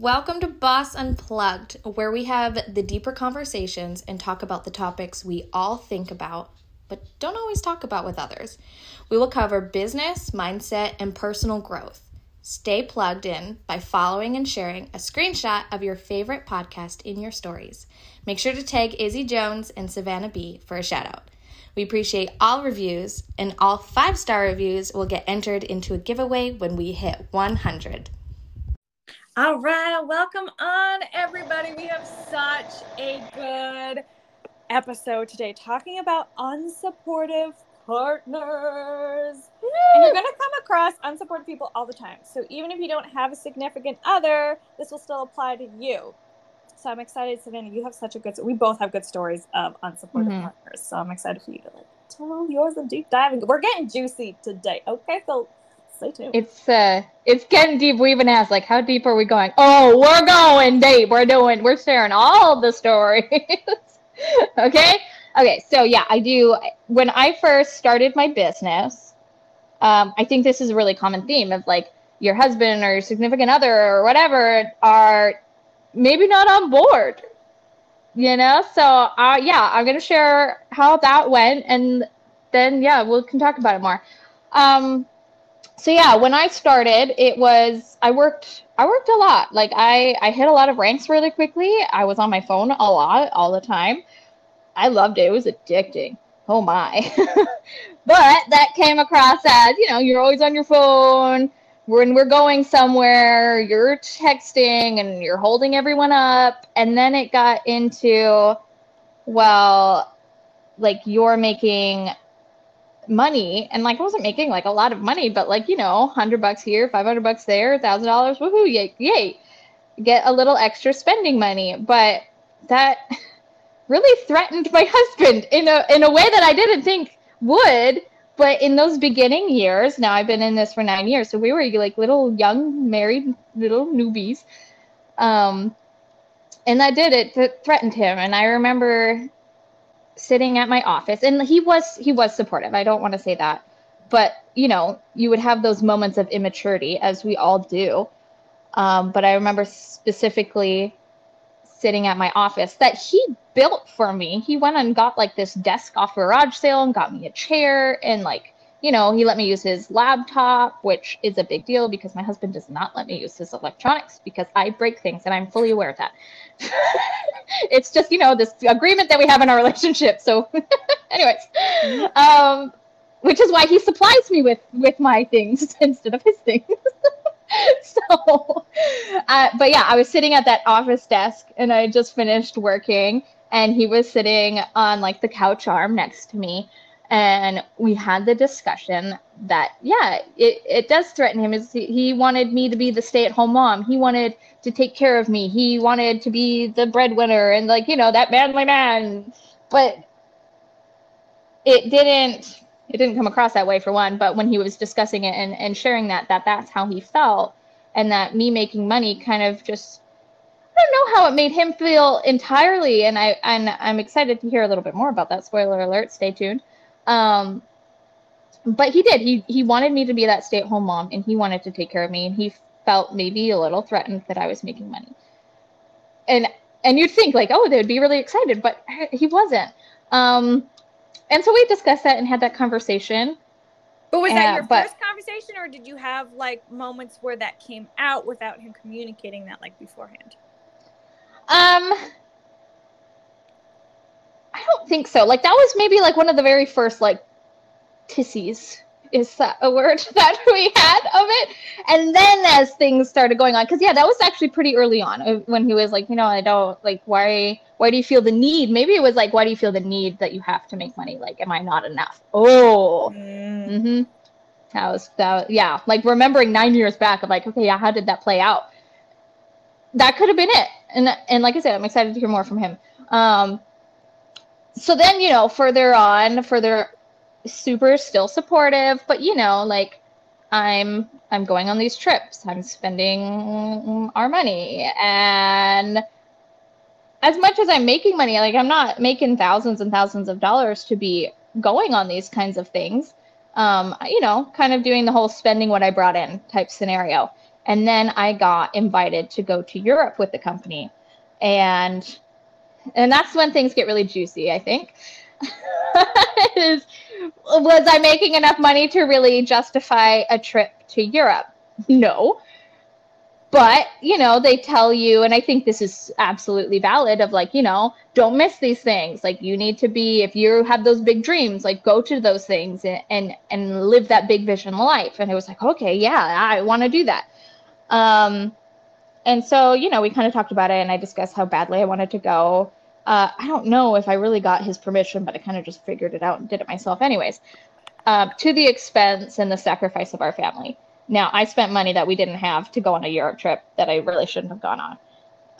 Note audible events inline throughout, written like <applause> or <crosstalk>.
Welcome to Boss Unplugged, where we have the deeper conversations and talk about the topics we all think about, but don't always talk about with others. We will cover business, mindset, and personal growth. Stay plugged in by following and sharing a screenshot of your favorite podcast in your stories. Make sure to tag Izzy Jones and Savannah B for a shout out. We appreciate all reviews, and all five star reviews will get entered into a giveaway when we hit 100. All right, welcome on, everybody. We have such a good episode today talking about unsupportive partners. Woo! And you're going to come across unsupportive people all the time. So even if you don't have a significant other, this will still apply to you. So I'm excited, Savannah. You have such a good. We both have good stories of unsupportive mm-hmm. partners. So I'm excited for you to like tell yours and deep diving. We're getting juicy today. Okay, so It's uh, it's getting deep. We even asked like, how deep are we going? Oh, we're going deep. We're doing. We're sharing all the stories. <laughs> okay. Okay. So yeah, I do. When I first started my business, um, I think this is a really common theme of like your husband or your significant other or whatever are maybe not on board you know so uh, yeah i'm gonna share how that went and then yeah we can talk about it more um so yeah, when I started, it was I worked I worked a lot. Like I I hit a lot of ranks really quickly. I was on my phone a lot all the time. I loved it. It was addicting. Oh my. <laughs> but that came across as, you know, you're always on your phone. When we're going somewhere, you're texting and you're holding everyone up. And then it got into, well, like you're making money and like I wasn't making like a lot of money, but like, you know, hundred bucks here, 500 bucks there, thousand dollars, woohoo, yay, yay, get a little extra spending money. But that <laughs> really threatened my husband in a, in a way that I didn't think would. But in those beginning years, now I've been in this for nine years. So we were like little young married little newbies. Um, and that did it, it threatened him. And I remember sitting at my office and he was he was supportive i don't want to say that but you know you would have those moments of immaturity as we all do. Um, but i remember specifically sitting at my office that he built for me. He went and got like this desk off a garage sale and got me a chair and like you know he let me use his laptop which is a big deal because my husband does not let me use his electronics because i break things and i'm fully aware of that <laughs> it's just you know this agreement that we have in our relationship. So, <laughs> anyways, um, which is why he supplies me with with my things <laughs> instead of his things. so, uh, but yeah, I was sitting at that office desk and I just finished working, and he was sitting on like the couch arm next to me and we had the discussion that yeah it, it does threaten him is he wanted me to be the stay-at-home mom he wanted to take care of me he wanted to be the breadwinner and like you know that manly man but it didn't it didn't come across that way for one but when he was discussing it and, and sharing that that that's how he felt and that me making money kind of just I don't know how it made him feel entirely, and I and I'm excited to hear a little bit more about that. Spoiler alert! Stay tuned. Um, but he did. He he wanted me to be that stay at home mom, and he wanted to take care of me, and he felt maybe a little threatened that I was making money. And and you'd think like, oh, they'd be really excited, but he wasn't. Um, and so we discussed that and had that conversation. But was that your but, first conversation, or did you have like moments where that came out without him communicating that like beforehand? Um, I don't think so. Like that was maybe like one of the very first like tissies. Is that a word <laughs> that we had of it? And then as things started going on, because yeah, that was actually pretty early on uh, when he was like, you know, I don't like why why do you feel the need? Maybe it was like, why do you feel the need that you have to make money? Like, am I not enough? Oh, mm. mm-hmm. That was that. Yeah, like remembering nine years back of like, okay, yeah, how did that play out? That could have been it. And and like I said, I'm excited to hear more from him. Um, so then you know further on further super still supportive but you know like i'm i'm going on these trips. I'm spending our money. And as much as i'm making money like i'm not making thousands and thousands of dollars to be going on these kinds of things. Um you know kind of doing the whole spending what i brought in type scenario. And then I got invited to go to Europe with the company. And and that's when things get really juicy, I think. <laughs> is was I making enough money to really justify a trip to Europe? No. But, you know, they tell you, and I think this is absolutely valid of like, you know, don't miss these things. Like you need to be, if you have those big dreams, like go to those things and and, and live that big vision life. And it was like, okay, yeah, I want to do that. Um, and so, you know, we kind of talked about it and I discussed how badly I wanted to go. Uh, I don't know if I really got his permission, but I kind of just figured it out and did it myself, anyways, uh, to the expense and the sacrifice of our family. Now, I spent money that we didn't have to go on a Europe trip that I really shouldn't have gone on.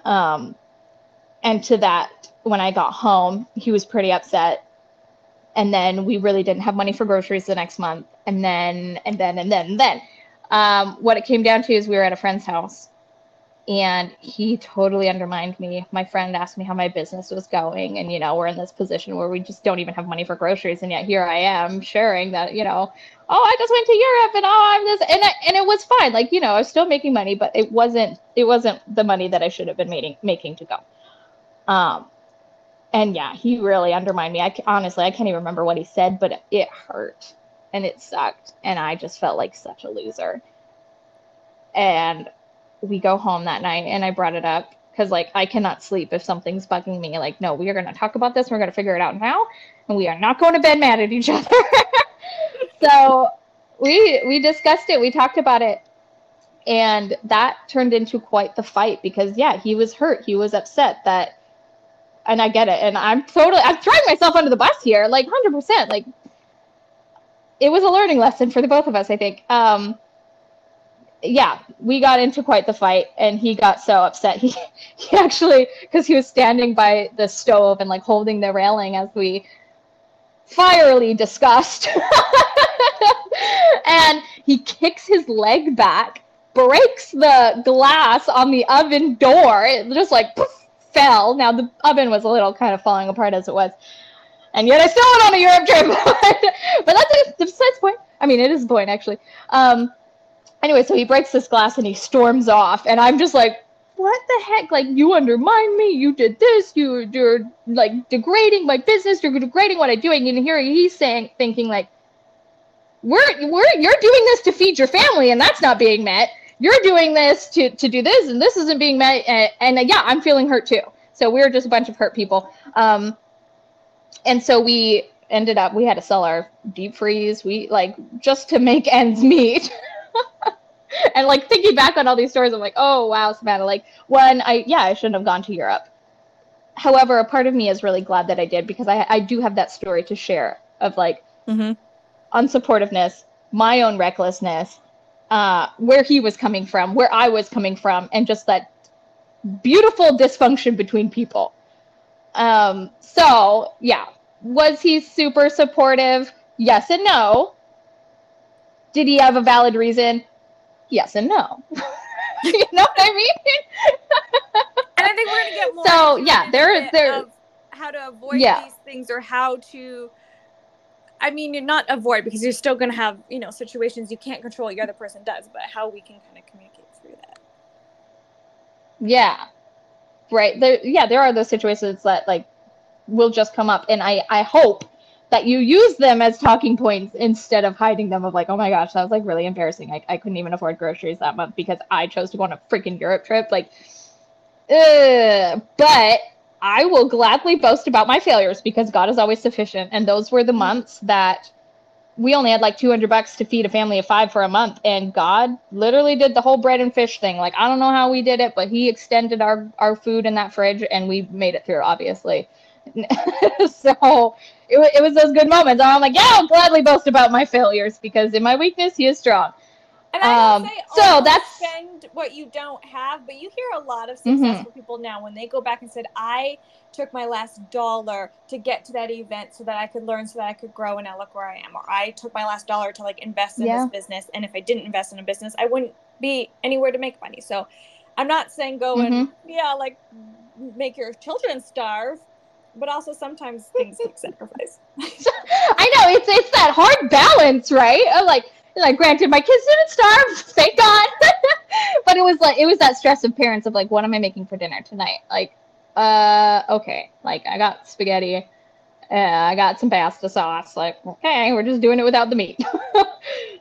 Um, and to that, when I got home, he was pretty upset. And then we really didn't have money for groceries the next month. And then, and then, and then, and then. Um, what it came down to is we were at a friend's house and he totally undermined me. My friend asked me how my business was going, and you know, we're in this position where we just don't even have money for groceries, and yet here I am sharing that, you know, oh, I just went to Europe, and oh, I'm this, and I, and it was fine, like you know, I was still making money, but it wasn't it wasn't the money that I should have been making making to go. Um, and yeah, he really undermined me. I honestly I can't even remember what he said, but it hurt and it sucked, and I just felt like such a loser. And we go home that night and I brought it up because like I cannot sleep if something's bugging me. Like, no, we are gonna talk about this. We're gonna figure it out now, and we are not going to bed mad at each other. <laughs> so we we discussed it. We talked about it, and that turned into quite the fight because yeah, he was hurt. He was upset that, and I get it. And I'm totally I'm throwing myself under the bus here, like hundred percent. Like it was a learning lesson for the both of us, I think. Um, yeah, we got into quite the fight, and he got so upset. <laughs> He he actually because he was standing by the stove and like holding the railing as we fierily discussed, <laughs> and he kicks his leg back, breaks the glass on the oven door. It just like poof, fell. Now the oven was a little kind of falling apart as it was, and yet I still went on a Europe trip. <laughs> but that's a besides point. I mean, it is a point actually. Um, anyway, so he breaks this glass and he storms off, and I'm just like, what the heck? Like you undermine me. You did this. You you're like degrading my business. You're degrading what I'm doing. And here he's saying, thinking like, we're we're you're doing this to feed your family, and that's not being met. You're doing this to to do this, and this isn't being met. And, and uh, yeah, I'm feeling hurt too. So we're just a bunch of hurt people. Um, and so we ended up we had to sell our deep freeze. We like just to make ends meet. <laughs> <laughs> and like thinking back on all these stories, I'm like, oh wow, Savannah. Like when I yeah, I shouldn't have gone to Europe. However, a part of me is really glad that I did because I I do have that story to share of like mm-hmm. unsupportiveness, my own recklessness, uh, where he was coming from, where I was coming from, and just that beautiful dysfunction between people. Um, so yeah, was he super supportive? Yes and no. Did he have a valid reason? Yes and no. <laughs> you know what I mean? and I think we're gonna get more. So yeah, there there how to avoid yeah. these things or how to. I mean, you're not avoid because you're still gonna have you know situations you can't control the other person does, but how we can kind of communicate through that. Yeah, right. There, yeah, there are those situations that like will just come up, and I I hope that you use them as talking points instead of hiding them of like, oh my gosh, that was like really embarrassing. I, I couldn't even afford groceries that month because I chose to go on a freaking Europe trip. Like, ugh. but I will gladly boast about my failures because God is always sufficient. And those were the mm-hmm. months that we only had like 200 bucks to feed a family of five for a month. And God literally did the whole bread and fish thing. Like, I don't know how we did it, but He extended our, our food in that fridge and we made it through, obviously. <laughs> so it, it was those good moments. I'm like, yeah, I'll gladly boast about my failures because in my weakness, he is strong. And I um, say, so that's spend what you don't have, but you hear a lot of mm-hmm. successful mm-hmm. people now when they go back and said, "I took my last dollar to get to that event so that I could learn, so that I could grow, and now look where I am." Or I took my last dollar to like invest in yeah. this business, and if I didn't invest in a business, I wouldn't be anywhere to make money. So, I'm not saying go mm-hmm. and yeah, like make your children starve, but also sometimes <laughs> things take sacrifice. I know it's it's that hard balance, right? Of like like granted my kids didn't starve <laughs> thank god <laughs> but it was like it was that stress of parents of like what am i making for dinner tonight like uh okay like i got spaghetti uh, i got some pasta sauce like okay we're just doing it without the meat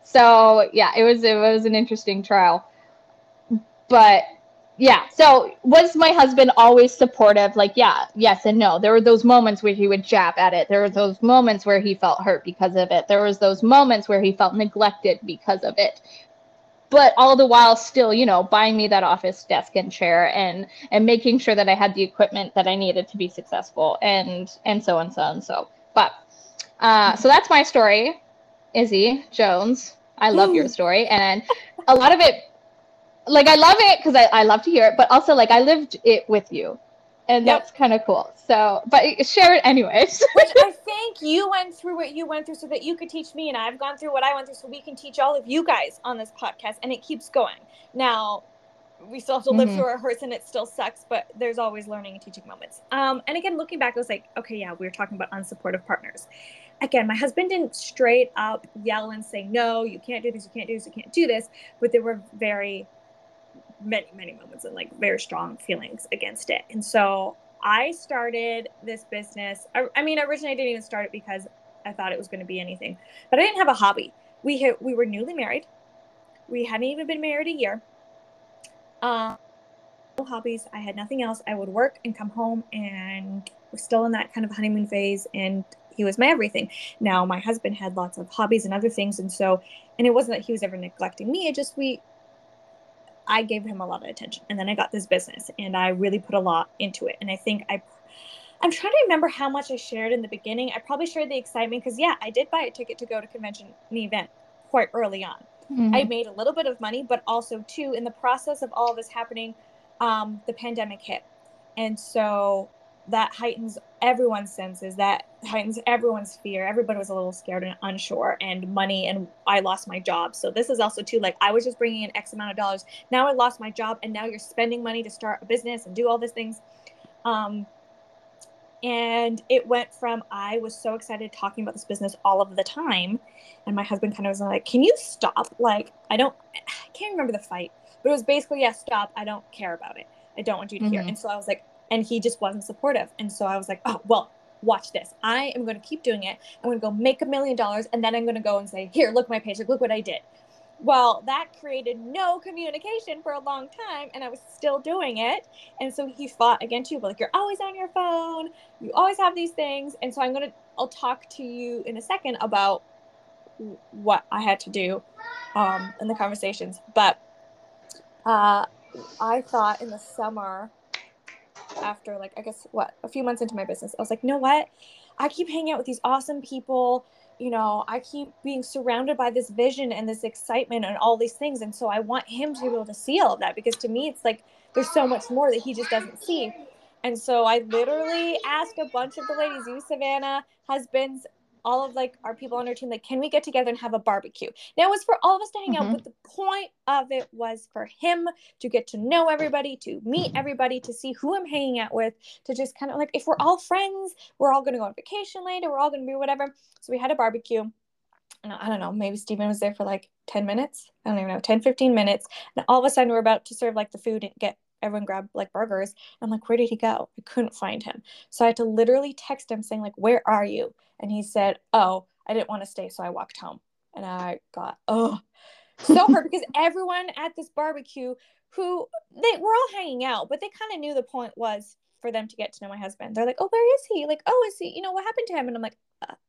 so yeah it was it was an interesting trial but yeah so was my husband always supportive? Like yeah yes and no. There were those moments where he would jab at it. There were those moments where he felt hurt because of it. There was those moments where he felt neglected because of it. But all the while still you know buying me that office desk and chair and and making sure that i had the equipment that i needed to be successful and and so and so and so. But uh so that's my story. Izzy jones i love your story. And a lot of it like I love it because I, I love to hear it, but also like I lived it with you. And Yep. that's kind of cool. So, but share it anyways. <laughs> Which I think you went through what you went through so that you could teach me, and I've gone through what I went through so we can teach all of you guys on this podcast, and it keeps going. Now, we still have to live Mhm. through our hurts, and it still sucks, but there's always learning and teaching moments. Um, and again, looking back, I was like, okay, yeah, we were talking about unsupportive partners. Again, my husband didn't straight up yell and say, no, you can't do this, you can't do this, you can't do this, but there were very many, many moments and like very strong feelings against it. And so I started this business. I, I mean, originally I didn't even start it because I thought it was going to be anything, but I didn't have a hobby. We we were newly married. We hadn't even been married a year. Um, no hobbies. I had nothing else. I would work and come home and was still in that kind of honeymoon phase. And he was my everything. Now my husband had lots of hobbies and other things, and so, and it wasn't that he was ever neglecting me. It just we I gave him a lot of attention. And then I got this business and I really put a lot into it. And I think I I'm trying to remember how much I shared in the beginning. I probably shared the excitement because yeah, I did buy a ticket to go to convention an event quite early on. I made a little bit of money, but also too in the process of all of this happening, um, the pandemic hit. And so that heightens everyone's senses, that heightens everyone's fear. Everybody was a little scared and unsure, and money, and I lost my job. So this is also too like I was just bringing in X amount of dollars. Now I lost my job, and now you're spending money to start a business and do all these things. Um, and it went from I was so excited talking about this business all of the time, and my husband kind of was like, "Can you stop? Like, I don't, I can't remember the fight, but it was basically, yeah, stop. I don't care about it. I don't want you to hear." Mhm. And so I was like, and he just wasn't supportive, and so I was like, "Oh, well, watch this. I am going to keep doing it. I'm going to go make a million dollars, and then I'm going to go and say, here, look my paycheck. Look what I did." Well, that created no communication for a long time, and I was still doing it. And so he fought against you, but like you're always on your phone, you always have these things. And so I'm gonna, I'll talk to you in a second about what I had to do um, in the conversations. But uh, I thought in the summer, after like I guess what a few months into my business, I was like, you know what? I keep hanging out with these awesome people. You know, I keep being surrounded by this vision and this excitement and all these things. And so I want him to be able to see all of that because to me, it's like there's so much more that he just doesn't see. And so I literally asked a bunch of the ladies, you, Savannah, husbands, all of like our people on our team, like, can we get together and have a barbecue? Now it was for all of us to hang out, Mhm. but the point of it was for him to get to know everybody, to meet everybody, to see who I'm hanging out with, to just kind of like, if we're all friends, we're all going to go on vacation later, we're all going to be whatever. So we had a barbecue. And I don't know, maybe Steven was there for like 10 minutes. I don't even know, 10, 15 minutes. And all of a sudden we're about to serve like the food and get everyone grab like burgers. I'm like, where did he go? I couldn't find him. So I had to literally text him saying, like, where are you? And he said, oh, I didn't want to stay. So I walked home. And I got, oh, so hurt because <laughs> everyone at this barbecue who they were all hanging out, but they kind of knew the point was for them to get to know my husband. They're like, "Oh, where is he? Like, oh, is he? You know, what happened to him?" And I'm like,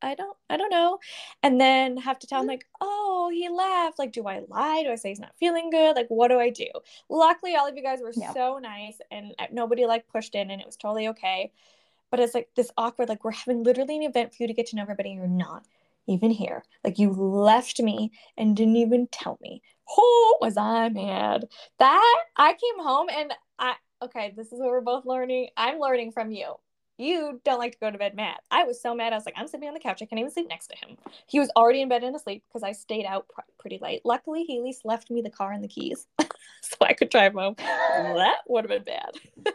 "I don't, I don't know." And then have to tell him like, "Oh, he left." Like, do I lie? Do I say he's not feeling good? Like, what do I do? Luckily, all of you guys were Yeah. so nice, and uh, nobody like pushed in, and it was totally okay. But it's like this awkward, like we're having literally an event for you to get to know everybody, and you're not even here. Like you left me and didn't even tell me. Oh, was I mad? That I came home and I okay, this is what we're both learning. I'm learning from you. You don't like to go to bed mad. I was so mad. I was like, I'm sitting on the couch. I can't even sleep next to him. He was already in bed and asleep because I stayed out pr- pretty late. Luckily, he at least left me the car and the keys <laughs> so I could drive home. <laughs> That would have been bad. <laughs>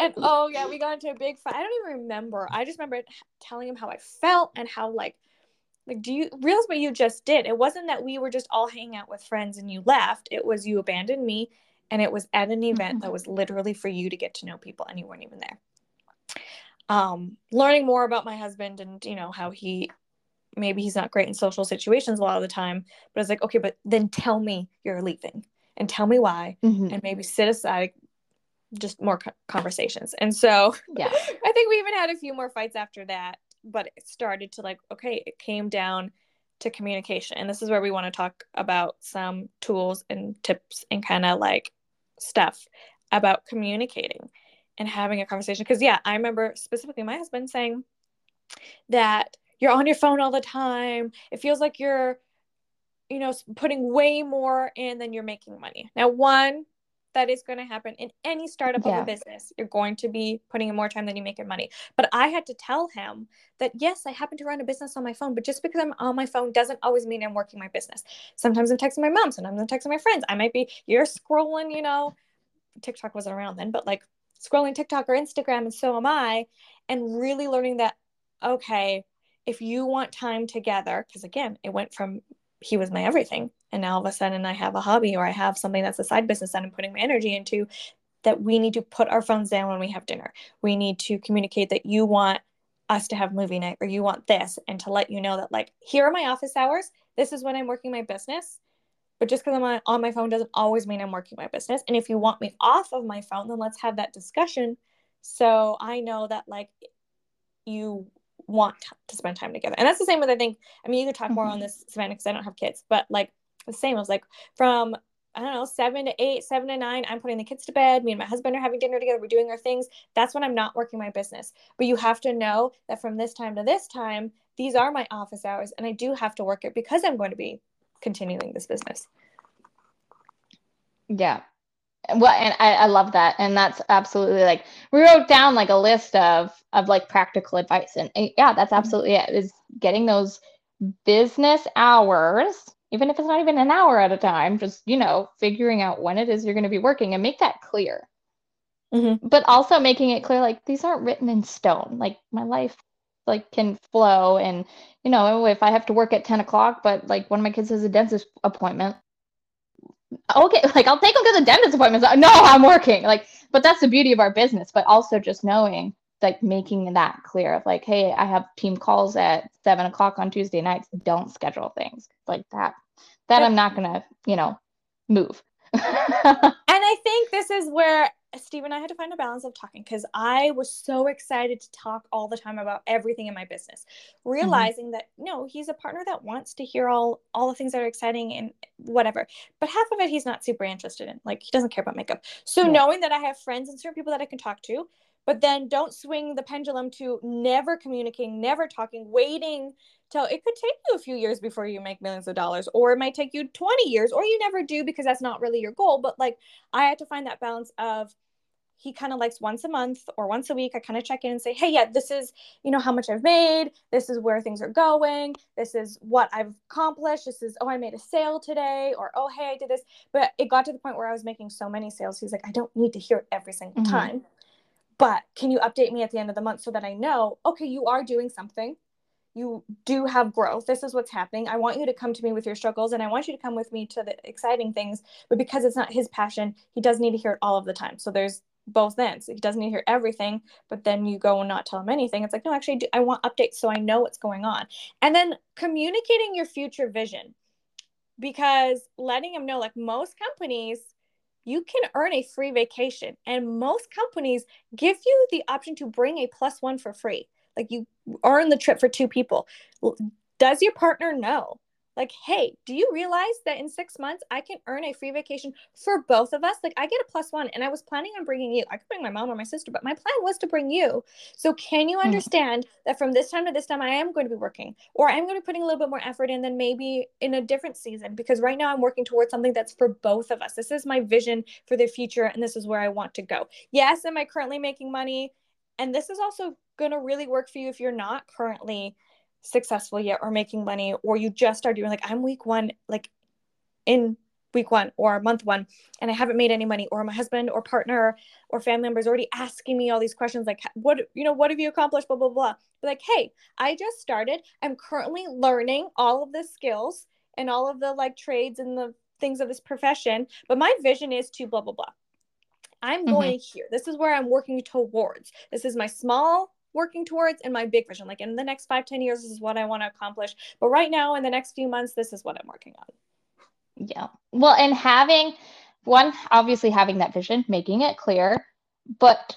and oh yeah, we got into a big fight. I don't even remember. I just remember telling him how I felt and how like Like, do you realize what you just did? It wasn't that we were just all hanging out with friends and you left. It was you abandoned me and it was at an event mm-hmm. that was literally for you to get to know people and you weren't even there. Um, learning more about my husband and you know how he maybe he's not great in social situations a lot of the time, but it's like, okay, but then tell me you're leaving and tell me why mm-hmm. and maybe sit aside just more conversations. And so yeah, <laughs> I think we even had a few more fights after that, but it started to like, okay, it came down to communication. And this is where we want to talk about some tools and tips and kind of like stuff about communicating and having a conversation. Because, yeah, I remember specifically my husband saying that you're on your phone all the time. It feels like you're, you know, putting way more in than you're making money. Now, one, that is going to happen in any startup yeah. of a business. You're going to be putting in more time than you make in money. But I had to tell him that yes, I happen to run a business on my phone, but just because I'm on my phone doesn't always mean I'm working my business. Sometimes I'm texting my mom, sometimes I'm texting my friends. I might be you're scrolling, you know, TikTok wasn't around then, but like scrolling TikTok or Instagram, and so am I, and really learning that okay, if you want time together, because again, it went from he was my everything and now all of a sudden I have a hobby or I have something that's a side business that I'm putting my energy into that we need to put our phones down when we have dinner. We need to communicate that you want us to have movie night or you want this and to let you know that like here are my office hours. This is when I'm working my business. But just because I'm on my phone doesn't always mean I'm working my business. And if you want me off of my phone, then let's have that discussion. So I know that like you want to spend time together. And that's the same with I think. I mean, you could talk more mm-hmm. on this, Savannah, because I don't have kids, but like the same. I was like from I don't know, seven to eight, seven to nine, I'm putting the kids to bed. Me and my husband are having dinner together. We're doing our things. That's when I'm not working my business. But you have to know that from this time to this time, these are my office hours. And I do have to work it because I'm going to be continuing this business. Yeah. Well, and I, I love that. And that's absolutely like we wrote down like a list of of like practical advice. And yeah, that's mm-hmm. absolutely it is getting those business hours even if it's not even an hour at a time, just, you know, figuring out when it is you're going to be working and make that clear. Mm-hmm. But also making it clear, like, these aren't written in stone. Like, my life, like, can flow. And, you know, if I have to work at 10 o'clock, but like one of my kids has a dentist appointment, okay, like, I'll take them to the dentist appointment. No, I'm working. Like, but that's the beauty of our business. But also just knowing like making that clear of like, hey, I have team calls at seven o'clock on Tuesday nights. Don't schedule things like that. That I'm not gonna, you know, move. <laughs> and I think this is where Steve and I had to find a balance of talking because I was so excited to talk all the time about everything in my business, mm-hmm. realizing mm-hmm. that no, he's a partner that wants to hear all all the things that are exciting and whatever. But half of it he's not super interested in. Like he doesn't care about makeup. So yeah. knowing that I have friends and certain people that I can talk to, but then don't swing the pendulum to never communicating, never talking, waiting till it could take you a few years before you make millions of dollars, or it might take you 20 years, or you never do because that's not really your goal. But like, I had to find that balance of he kind of likes once a month or once a week. I kind of check in and say, hey, yeah, this is, you know, how much I've made. This is where things are going. This is what I've accomplished. This is, oh, I made a sale today, or oh, hey, I did this. But it got to the point where I was making so many sales. He's like, I don't need to hear it every single mm-hmm. time but can you update me at the end of the month so that I know, okay, you are doing something. You do have growth. This is what's happening. I want you to come to me with your struggles and I want you to come with me to the exciting things. But because it's not his passion, he does need to hear it all of the time. So there's both ends. He doesn't need to hear everything, but then you go and not tell him anything. It's like, no, actually, I want updates so I know what's going on. And then communicating your future vision because letting him know, like most companies, you can earn a free vacation. And most companies give you the option to bring a plus one for free. Like you earn the trip for two people. Does your partner know? Like, hey, do you realize that in six months I can earn a free vacation for both of us? Like, I get a plus one, and I was planning on bringing you. I could bring my mom or my sister, but my plan was to bring you. So, can you hmm. understand mm. that from this time to this time, I am going to be working, or I'm going to be putting a little bit more effort in than maybe in a different season? Because right now I'm working towards something that's for both of us. This is my vision for the future, and this is where I want to go. Yes, am I currently making money? And this is also going to really work for you if you're not currently successful yet or making money or you just are doing like i'm week one like in week one or month one and I haven't made any money or my husband or partner or family members already asking me all these questions like what you know what have you accomplished? blah blah blah. But like hey I just started. I'm currently learning all of the skills and all of the like trades and the things of this profession but my vision is to blah blah blah. I'm Mhm. going here. This is where I'm working towards. This is my small working towards and my big vision like in the next five ten years is what I want to accomplish but right now in the next few months this is what I'm working on Yeah. Well, and having one, obviously having that vision, making it clear, but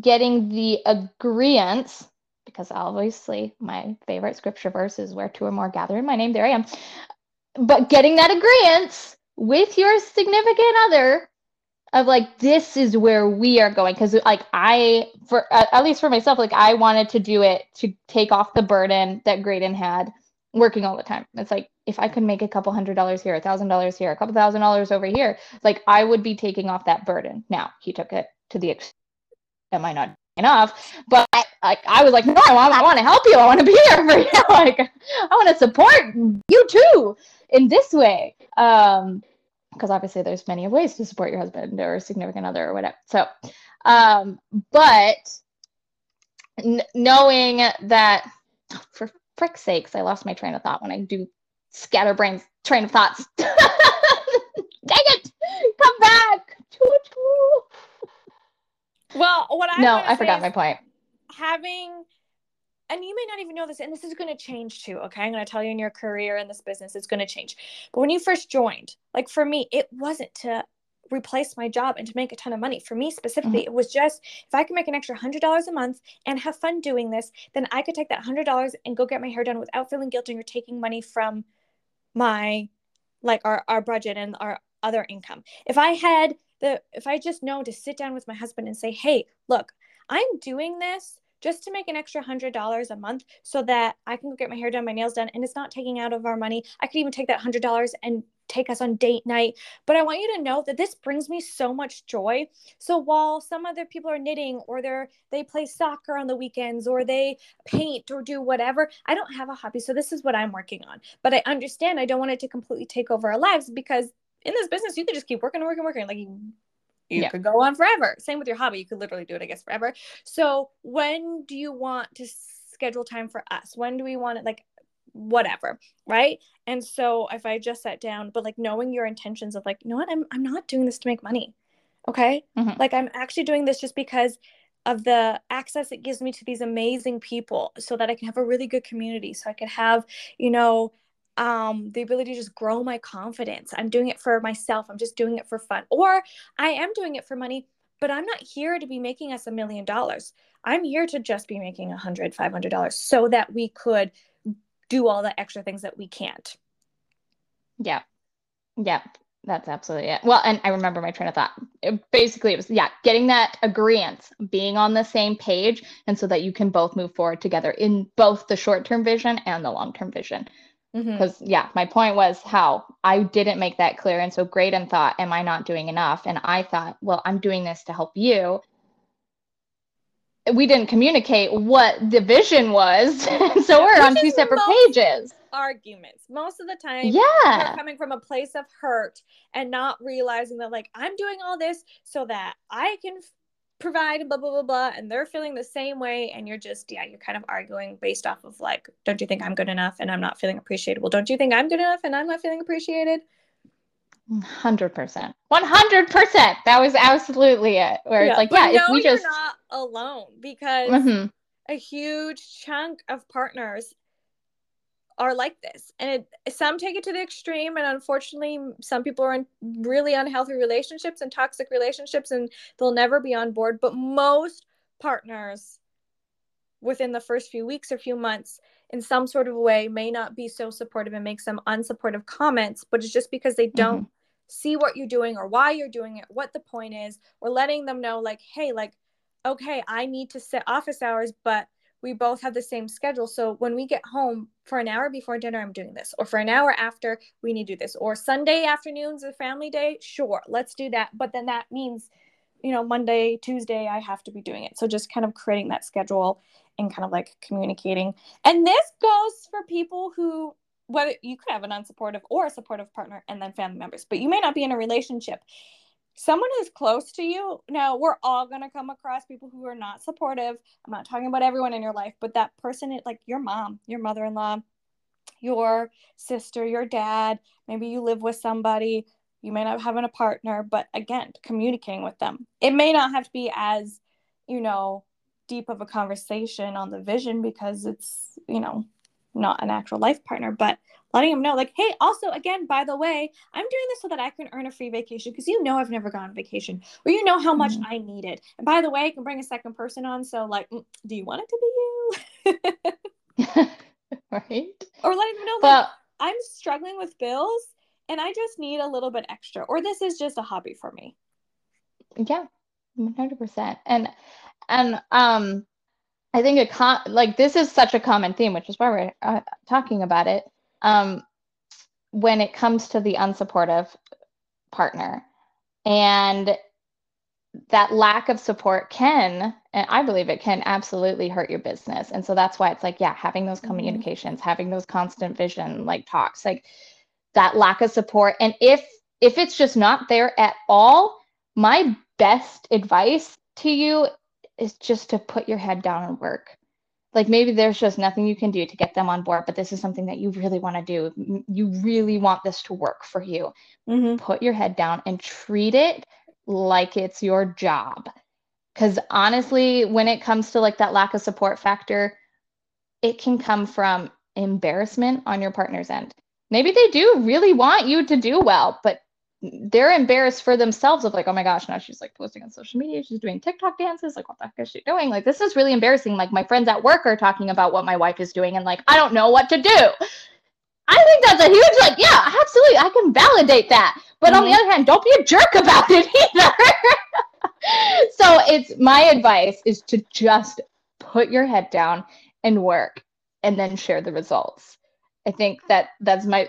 getting the agreements, because obviously my favorite scripture verse is where two or more gather in my name, there I am. But getting that agreement with your significant other of like this is where we are going because like i for at least for myself like i wanted to do it to take off the burden that graydon had working all the time. It's like if i could make a couple hundred dollars here a thousand dollars here a couple thousand dollars over here like i would be taking off that burden. Now he took it to the extent am i not enough but like i was like no i want, I want to help you. I want to be <laughs> here for you. Like i want to support you too in this way. Um because obviously there's many ways to support your husband or significant other or whatever. So, um, but n- knowing that, for frick's sakes, I lost my train of thought when I do scatterbrains train of thoughts. <laughs> Dang it! Come back. Well what I No, I forgot my point. having and you may not even know this and this is going to change too okay? I'm going to tell you in your career in this business it's going to change. But when you first joined like for me it wasn't to replace my job and to make a ton of money. For me specifically mm-hmm. it was just if i could make an extra $100 a month and have fun doing this then i could take that $100 and go get my hair done without feeling guilty or taking money from my like our, our budget and our other income. If i had the if i just know to sit down with my husband and say hey look i'm doing this just to make an extra hundred dollars a month so that I can go get my hair done, my nails done, and it's not taking out of our money. I could even take that hundred dollars and take us on date night. But I want you to know that this brings me so much joy. So while some other people are knitting or they're they play soccer on the weekends or they paint or do whatever, I don't have a hobby. So this is what I'm working on. But I understand I don't want it to completely take over our lives because in this business you can just keep working and working and working. Like you Yeah. could go on forever. Same with your hobby. You could literally do it, I guess, forever. So when do you want to schedule time for us? When do we want it? Like whatever, right? And so if I just sat down, but like knowing your intentions of like, you know what, I'm I'm not doing this to make money. Okay. Mhm. Like I'm actually doing this just because of the access it gives me to these amazing people so that I can have a really good community. So I could have, you know, um the ability to just grow my confidence. I'm doing it for myself. I'm just doing it for fun. Or I am doing it for money, but I'm not here to be making us a million dollars. I'm here to just be making a hundred, five hundred dollars so that we could do all the extra things that we can't. Yeah. Yeah. That's absolutely it. Well, and I remember my train of thought. It- basically, it was, yeah, getting that agreement, being on the same page, and so that you can both move forward together in both the short term vision and the long term vision. Mm-hmm. Because, yeah, my point was how I didn't make that clear. And so Graydon thought, Am I not doing enough? And I thought, Well, I'm doing this to help you. We didn't communicate what the vision was. <laughs> so we're on two separate pages. Arguments. Most of the time, Yeah. coming from a place of hurt and not realizing that like I'm doing all this so that I can provide blah blah blah blah and they're feeling the same way and you're just yeah you're kind of arguing based off of like don't you think I'm good enough and I'm not feeling appreciated well don't you think I'm good enough and I'm not feeling appreciated Hundred percent, one hundred percent. That was absolutely it. Where it's like, yeah, if we just, not alone because Mhm. a huge chunk of partners are like this. And it, some take it to the extreme and unfortunately some people are in really unhealthy relationships and toxic relationships and they'll never be on board. But most partners within the first few weeks or few months in some sort of way may not be so supportive and make some unsupportive comments but it's just because they don't mm-hmm. see what you're doing or why you're doing it what the point is or letting them know like hey like okay i need to set office hours but we both have the same schedule. So when we get home for an hour before dinner i'm doing this or for an hour after we need to do this or sunday afternoons a family day sure let's do that. But then that means you know monday tuesday i have to be doing it. So just kind of creating that schedule and kind of like communicating. And this goes for people who whether you could have an unsupportive or a supportive partner and then family members, but you may not be in a relationship. Someone who's close to you, now we're all going to come across people who are not supportive. I'm not talking about everyone in your life, but that person, like your mom, your mother in law, your sister, your dad, maybe you live with somebody, you may not have a partner, but again, communicating with them. It may not have to be as, you know, deep of a conversation on the vision because it's, you know, not an actual life partner, but letting them know, like, hey, also, again, by the way, I'm doing this so that I can earn a free vacation because you know I've never gone on vacation or you know how much mm-hmm. I need it. And by the way, I can bring a second person on. So, like, mm, do you want it to be you? <laughs> right. Or letting them know, well, like, I'm struggling with bills and I just need a little bit extra, or this is just a hobby for me. Yeah, 100%. And, and, um, I think a con like this is such a common theme, which is why we're uh, talking about it. Um, when it comes to the unsupportive partner, and that lack of support can, and I believe it can absolutely hurt your business. And so that's why it's like, yeah, having those mm-hmm. communications, mm-hmm. having those constant vision like talks, like that lack of support. And if if it's just not there at all, my best advice to you is just to put your head down and work. Like maybe there's just nothing you can do to get them on board, but this is something that you really want to do. You really want this to work for you. Mm-hmm. Put your head down and treat it like it's your job. Because honestly, when it comes to like that lack of support factor, it can come from embarrassment on your partner's end. Maybe they do really want you to do well, but they're embarrassed for themselves of like, oh my gosh, now she's like posting on social media, she's doing TikTok dances. Like, what the heck is she doing? Like, this is really embarrassing. Like, my friends at work are talking about what my wife is doing, and like, I don't know what to do. I think that's a huge, like, yeah, absolutely. I can validate that. But mm-hmm. on the mm-hmm. other hand, don't be a jerk about it <laughs> either. <laughs> so it's my advice is to just put your head down and work and then share the results. I think that that's my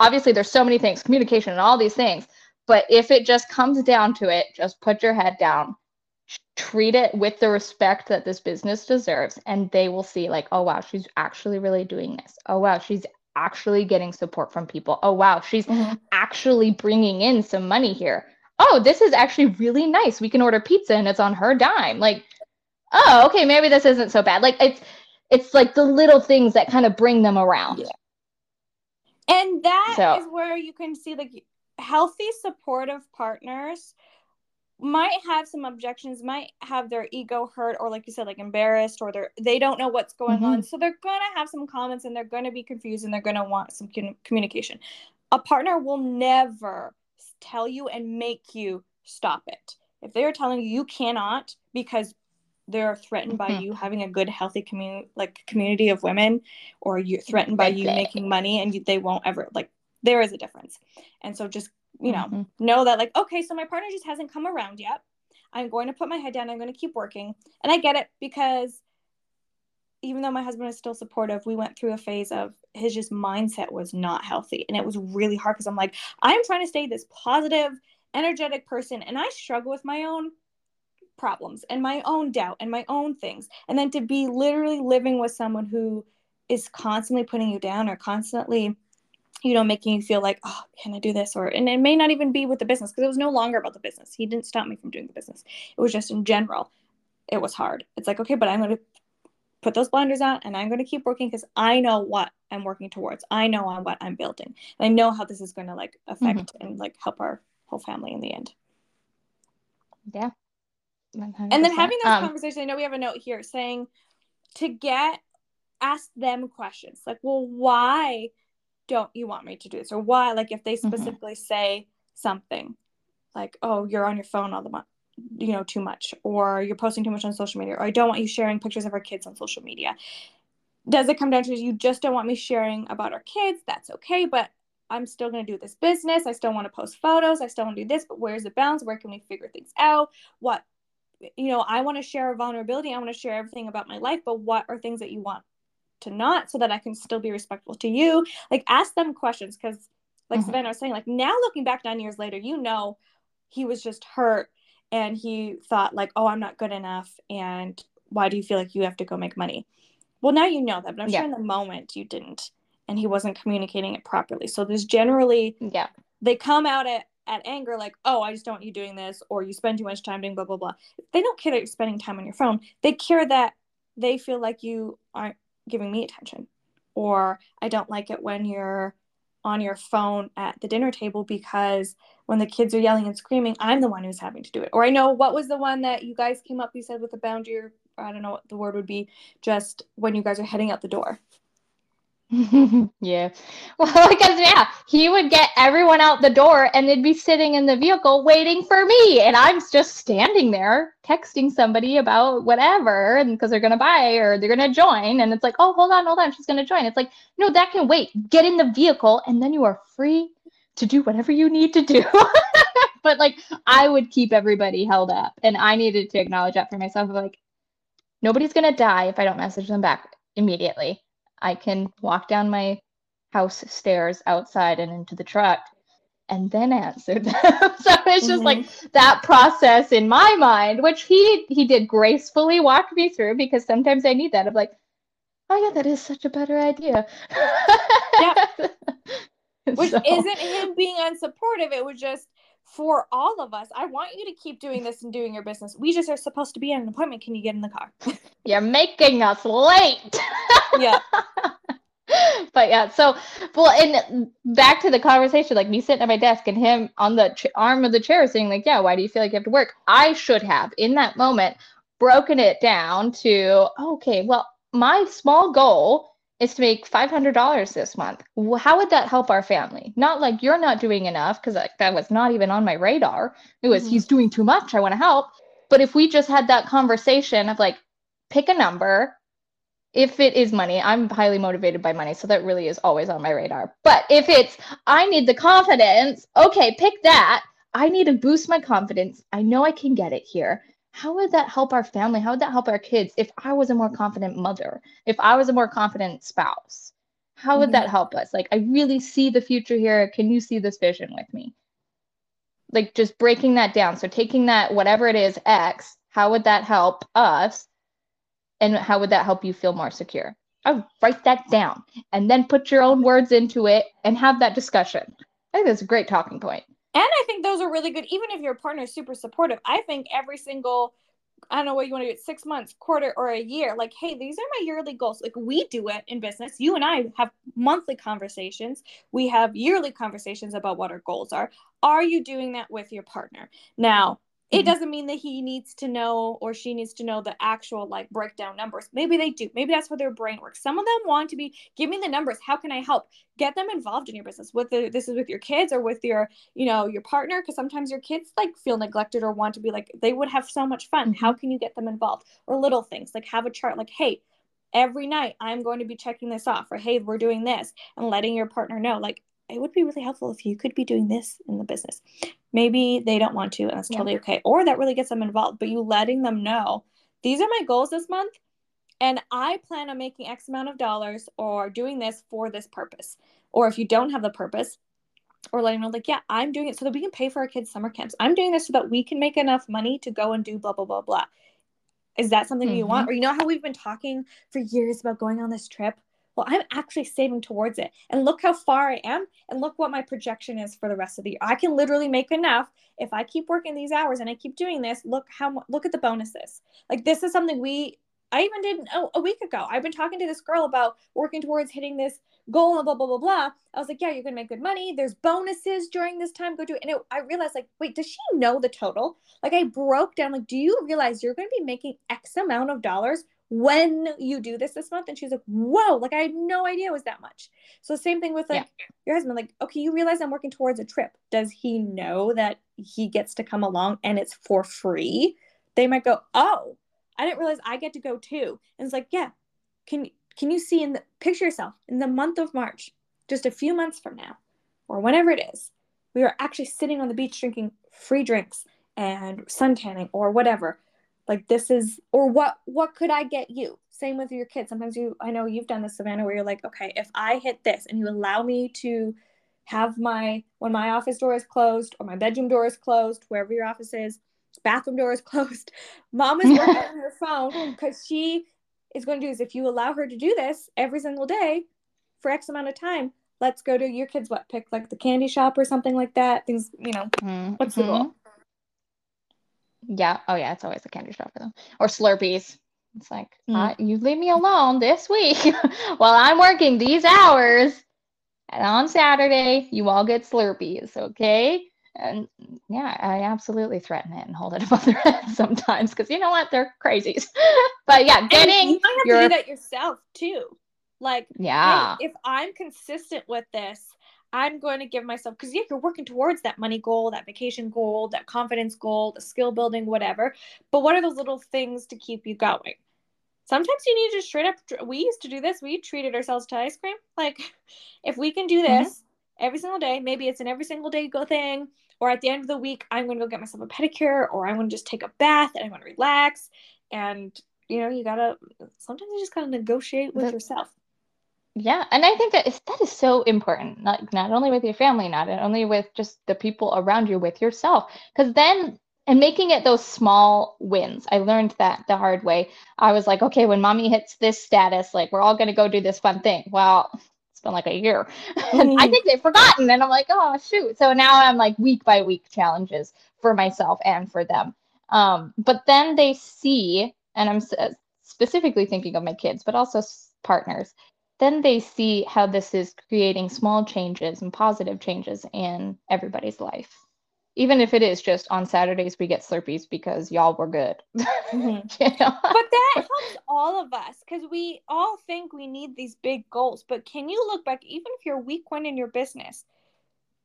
obviously there's so many things, communication and all these things. But if it just comes down to it, just put your head down, treat it with the respect that this business deserves, and they will see, like, oh, wow, she's actually really doing this. Oh, wow, she's actually getting support from people. Oh, wow, she's mm-hmm. actually bringing in some money here. Oh, this is actually really nice. We can order pizza and it's on her dime. Like, oh, okay, maybe this isn't so bad. Like, it's, it's like the little things that kind of bring them around. Yeah. And that so. is where you can see like healthy, supportive partners might have some objections, might have their ego hurt, or like you said, like embarrassed, or they're they don't know what's going mm-hmm. on. So they're gonna have some comments and they're gonna be confused and they're gonna want some communication. A partner will never tell you and make you stop it. If they are telling you you cannot because they're threatened by mm-hmm. you having a good healthy community like community of women or you're threatened by you making money and you, they won't ever like there is a difference. And so just you know mm-hmm. know that like okay so my partner just hasn't come around yet. I'm going to put my head down. I'm going to keep working. And i get it because even though my husband is still supportive we went through a phase of his just mindset was not healthy. And it was really hard because i'm like i'm trying to stay this positive energetic person and i struggle with my own problems and my own doubt and my own things. And then to be literally living with someone who is constantly putting you down or constantly you know making you feel like oh can i do this? or and it may not even be with the business because it was no longer about the business. He didn't stop me from doing the business. It was just in general it was hard. It's like okay but i'm going to put those blinders on and i'm going to keep working because i know what i'm working towards. I know on what i'm building. And i know how this is going to like affect mm-hmm. and like help our whole family in the end. Yeah 100%. And then having those um, conversations, I know we have a note here saying to get ask them questions like, well, why don't you want me to do this? Or why, like, if they specifically mm-hmm. say something like, oh, you're on your phone all the month, you know, too much, or you're posting too much on social media, or I don't want you sharing pictures of our kids on social media. Does it come down to you just don't want me sharing about our kids? That's okay, but I'm still going to do this business. I still want to post photos. I still want to do this, but where's the balance? Where can we figure things out? What you know, I want to share vulnerability. I want to share everything about my life, but what are things that you want to not so that I can still be respectful to you? Like, ask them questions because, like mm-hmm. Savannah was saying, like, now looking back nine years later, you know, he was just hurt and he thought, like, oh, I'm not good enough. And why do you feel like you have to go make money? Well, now you know that, but I'm yeah. sure in the moment you didn't. and he wasn't communicating it properly. So there's generally Yeah. they come out at, at anger like, oh, I just don't want you doing this, or you spend too much time doing blah blah blah. They don't care that you're spending time on your phone. They care that they feel like you aren't giving me attention. Or I don't like it when you're on your phone at the dinner table because when the kids are yelling and screaming, I'm the one who's having to do it. Or I know what was the one that you guys came up, you said with the boundary, or I don't know what the word would be, just when you guys are heading out the door. <laughs> yeah. Well, <laughs> because yeah, he would get everyone out the door and they'd be sitting in the vehicle waiting for me. And I'm just standing there texting somebody about whatever and because they're gonna buy or they're gonna join. And it's like, oh, hold on, hold on, she's gonna join. It's like, no, that can wait. Get in the vehicle and then you are free to do whatever you need to do. <laughs> but like I would keep everybody held up. And I needed to acknowledge that for myself. Like, nobody's gonna die if I don't message them back immediately. I can walk down my house stairs outside and into the truck and then answer them. <laughs> so it's just like mm-hmm. that process in my mind, which he he did gracefully walk me through because sometimes I need that. I'm like, oh yeah, that is such a better idea. Yeah. <laughs> Which So- isn't him being unsupportive. It was just for all of us. I want you to keep doing this and doing your business. We just are supposed to be at an appointment. Can you get in the car? <laughs> You're making us late. <laughs> yeah. but yeah, so well, and back to the conversation, like me sitting at my desk and him on the ch- arm of the chair saying, like, yeah, why do you feel like you have to work? I should have in that moment broken it down to, okay, well, my small goal is to make $500 this month. How would that help our family? Not like you're not doing enough, because like, that was not even on my radar. It was, Mhm. he's doing too much. I want to help. But if we just had that conversation of like, pick a number, if it is money, I'm highly motivated by money, so that really is always on my radar. But if it's I need the confidence, okay, pick that. I need to boost my confidence. I know I can get it here. How would that help our family? How would that help our kids if I was a more confident mother? If I was a more confident spouse? How would Mhm. that help us? Like I really see the future here. Can you see this vision with me? Like just breaking that down. So taking that whatever it is X, how would that help us? and how would that help you feel more secure? Oh, write that down and then put your own words into it and have that discussion. I think that's a great talking point. And I think those are really good, even if your partner is super supportive. I think every single, I don't know what you want to do, six months, quarter, or a year, like, hey, these are my yearly goals. Like, we do it in business. You and I have monthly conversations, we have yearly conversations about what our goals are. Are you doing that with your partner? Now, it Mhm. doesn't mean that he needs to know or she needs to know the actual like breakdown numbers. Maybe they do. Maybe that's how their brain works. Some of them want to be give me the numbers. How can I help? Get them involved in your business. Whether this is with your kids or with your, you know, your partner, because sometimes your kids like feel neglected or want to be like they would have so much fun. How can you get them involved? Or little things like have a chart like, hey, every night I'm going to be checking this off, or hey, we're doing this, and letting your partner know. Like it would be really helpful if you could be doing this in the business. Maybe they don't want to, and that's Yeah. totally okay. Or that really gets them involved, but you letting them know these are my goals this month, and I plan on making X amount of dollars or doing this for this purpose. Or if you don't have the purpose, or letting them know, like, yeah, I'm doing it so that we can pay for our kids' summer camps. I'm doing this so that we can make enough money to go and do blah, blah, blah, blah. Is that something you mm-hmm. want? Or you know how we've been talking for years about going on this trip? Well, I'm actually saving towards it. And look how far I am, and look what my projection is for the rest of the year. I can literally make enough if I keep working these hours and I keep doing this. Look how look at the bonuses. Like this is something we I even did a, a week ago. I've been talking to this girl about working towards hitting this goal and blah blah blah blah. I was like, yeah, you're gonna make good money. There's bonuses during this time. Go do it. And it, I realized like, wait, does she know the total? Like I broke down. Like, do you realize you're gonna be making X amount of dollars when you do this this month? And she's like, whoa, like I had no idea it was that much. So the same thing with like your husband. Like, okay, you realize I'm working towards a trip. Does he know that he gets to come along and it's for free? They might go, oh, I didn't realize I get to go too. And it's like, yeah, can can you see in the picture yourself in the month of March, just a few months from now, or whenever it is, we are actually sitting on the beach drinking free drinks and sun tanning or whatever. Like this is or what what could I get you? Same with your kids. Sometimes you I know you've done this, Savannah, where you're like, okay, if I hit this and you allow me to have my when my office door is closed or my bedroom door is closed, wherever your office is, bathroom door is <laughs> closed. Mom is working on her phone <laughs> because she is going to do is if you allow her to do this every single day, for X amount of time. Let's go to your kids. What pick like the candy shop or something like that? Things you know. Mm-hmm. What's the goal? Yeah. Oh, yeah. It's always a candy shop for them or Slurpees. It's like, Mm. uh, you leave me alone this week <laughs> while I'm working these hours. And on Saturday, you all get Slurpees, okay? And yeah, I absolutely threaten it and hold it <laughs> above their head sometimes because you know what? They're crazies. <laughs> but yeah, And getting you might have your to do that yourself too. Like, yeah, hey, if I'm consistent with this, I'm going to give myself because yeah, you're working towards that money goal, that vacation goal, that confidence goal, the skill building, whatever. But what are those little things to keep you going? Sometimes you need to straight up. We used to do this. We treated ourselves to ice cream. Like, if we can do Mhm. this every single day, maybe it's an every single day go thing, or at the end of the week, I'm going to go get myself a pedicure, or I'm going to just take a bath and I'm going to relax. And you know, you gotta. Sometimes you just gotta negotiate with The- yourself. Yeah, and I think that is that is so important. Not not only with your family, not only with just the people around you, with yourself. Because then and making it those small wins. I learned that the hard way. I was like, okay, when mommy hits this status, like we're all gonna go do this fun thing. Well, it's been like a year. <laughs> And I Mhm. think they've forgotten. And I'm like, oh shoot. So now I'm like week by week challenges for myself and for them. Um, but then they see, and I'm specifically thinking of my kids, but also partners then they see how this is creating small changes and positive changes in everybody's life. Even if it is just on Saturdays we get Slurpees because y'all were good. <laughs> Mhm. <laughs> you know? but that helps all of us because we all think we need these big goals. But can you look back, even if you're week one in your business,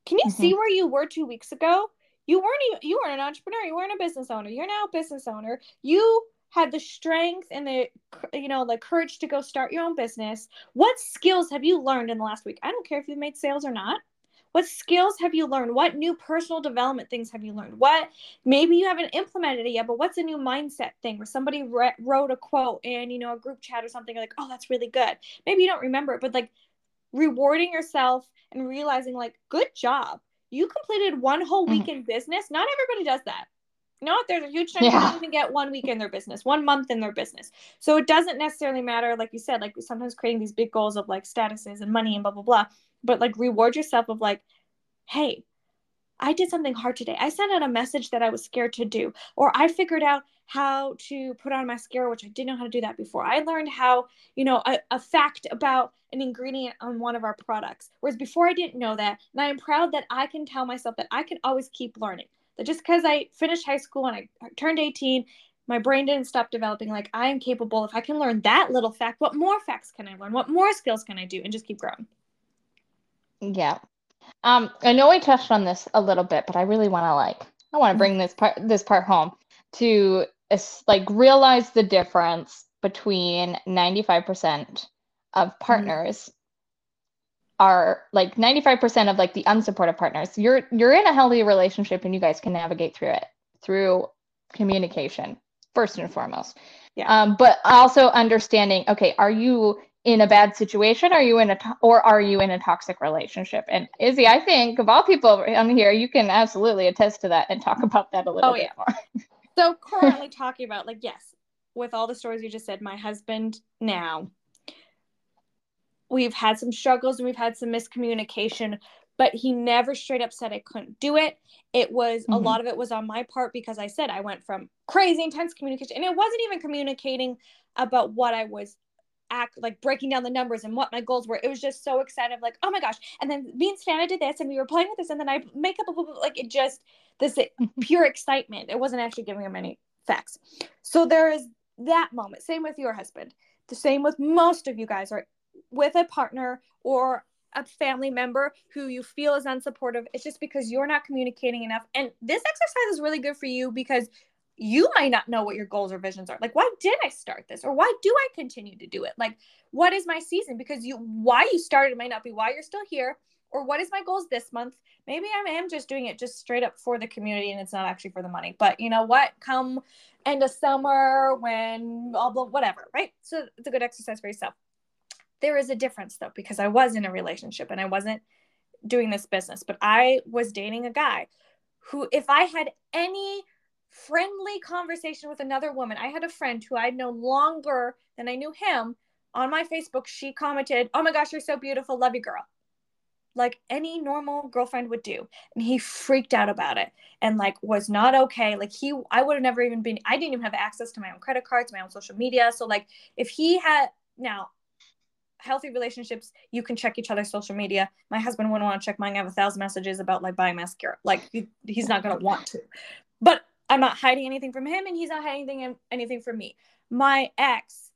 can you see where you were two weeks ago? You weren't you weren't an entrepreneur. You weren't a business owner. You're now a business owner. You had the strength and the you know the courage to go start your own business. What skills have you learned in the last week? I don't care if you've made sales or not. What skills have you learned? What new personal development things have you learned? What maybe you haven't implemented it yet, but what's a new mindset thing where somebody re- wrote a quote in you know a group chat or something like, oh, that's really good. Maybe you don't remember it, but like rewarding yourself and realizing like, good job, you completed one whole mm-hmm. week in business. Not everybody does that. Know? There's a huge chunk Yeah. even get one week in their business, one month in their business. So it doesn't necessarily matter, like you said, like sometimes creating these big goals of like statuses and money and blah blah blah. But like reward yourself of like, hey, I did something hard today. I sent out a message that I was scared to do, or I figured out how to put on mascara, which I didn't know how to do that before. I learned how, you know, a, a fact about an ingredient on one of our products, whereas before I didn't know that. And I am proud that I can tell myself that I can always keep learning. That just because I finished high school and I turned 18, my brain didn't stop developing. Like I am capable. If I can learn that little fact, what more facts can I learn? What more skills can I do? And just keep growing. Yeah. Um, I know we touched on this a little bit, but I really want to like I want to bring this part this part home to like realize the difference between 95% of partners are like 95% of like the unsupportive partners. You're you're in a healthy relationship and you guys can navigate through it through communication first and foremost. Yeah. Um, but also understanding, okay, are you in a bad situation? Are you in a to- or are you in a toxic relationship? And Izzy, I think of all people on here, you can absolutely attest to that and talk <laughs> about that a little Oh, bit yeah. more. So currently <laughs> talking about like yes, with all the stories you just said, my husband now we've had some struggles and we've had some miscommunication, but he never straight up said I couldn't do it. It was a Mhm. lot of it was on my part because I said I went from crazy intense communication and it wasn't even communicating about what I was act like breaking down the numbers and what my goals were. It was just so excited, like, oh my gosh. And then me and Santa did this and we were playing with this and then I make up a like it just this pure excitement. It wasn't actually giving him any facts. So there is that moment. Same with your husband. The same with most of you guys are with a partner or a family member who you feel is unsupportive. It's just because you're not communicating enough. And this exercise is really good for you because you might not know what your goals or visions are. Like, why did I start this? Or why do I continue to do it? Like, what is my season? Because you why you started might not be why you're still here. Or what is my goals this month? Maybe I am just doing it just straight up for the community and it's not actually for the money. But you know what? Come end of summer when blah blah whatever, right? So it's a good exercise for yourself. There is a difference though, because I was in a relationship and I wasn't doing this business, but I was dating a guy who, if I had any friendly conversation with another woman, I had a friend who I'd known longer than I knew him, on my Facebook, she commented, Oh my gosh, you're so beautiful. Love you, girl. Like any normal girlfriend would do. And he freaked out about it and like was not okay. Like he, I would have never even been, I didn't even have access to my own credit cards, my own social media. So, like, if he had, now, healthy relationships, you can check each other's social media. My husband wouldn't want to check mine. I have a thousand messages about like buying mascara. Like he, he's not going to want to. But I'm not hiding anything from him, and he's not hiding anything, anything from me. My ex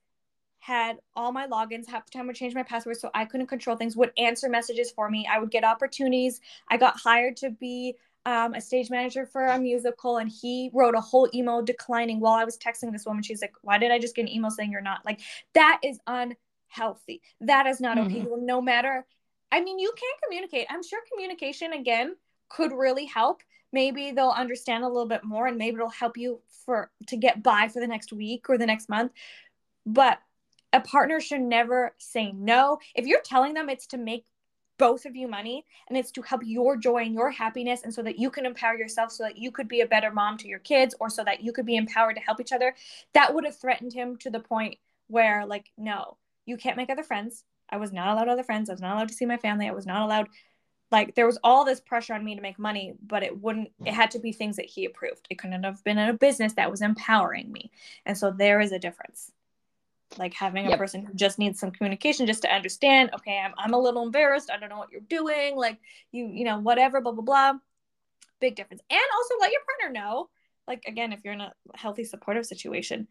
had all my logins half the time would change my password so i couldn't control things would answer messages for me i would get opportunities i got hired to be um, a stage manager for a musical and he wrote a whole email declining while i was texting this woman she's like why did i just get an email saying you're not like that is unhealthy that is not mm-hmm. okay well, no matter i mean you can communicate. I'm sure communication again could really help. Maybe they'll understand a little bit more and maybe it'll help you for to get by for the next week or the next month. But a partner should never say no. If you're telling them it's to make both of you money and it's to help your joy and your happiness and so that you can empower yourself so that you could be a better mom to your kids or so that you could be empowered to help each other that would have threatened him to the point where like no you can't make other friends. I was not allowed other friends. I was not allowed to see my family. I was not allowed like there was all this pressure on me to make money but it wouldn't it had to be things that he approved. It couldn't have been in a business that was empowering me. And so there is a difference. Like having a yep. person who just needs some communication just to understand okay I'm, I'm a little embarrassed. I don't know what you're doing. Like you you know whatever blah blah blah. Big difference. And also let your partner know like again if you're in a healthy supportive situation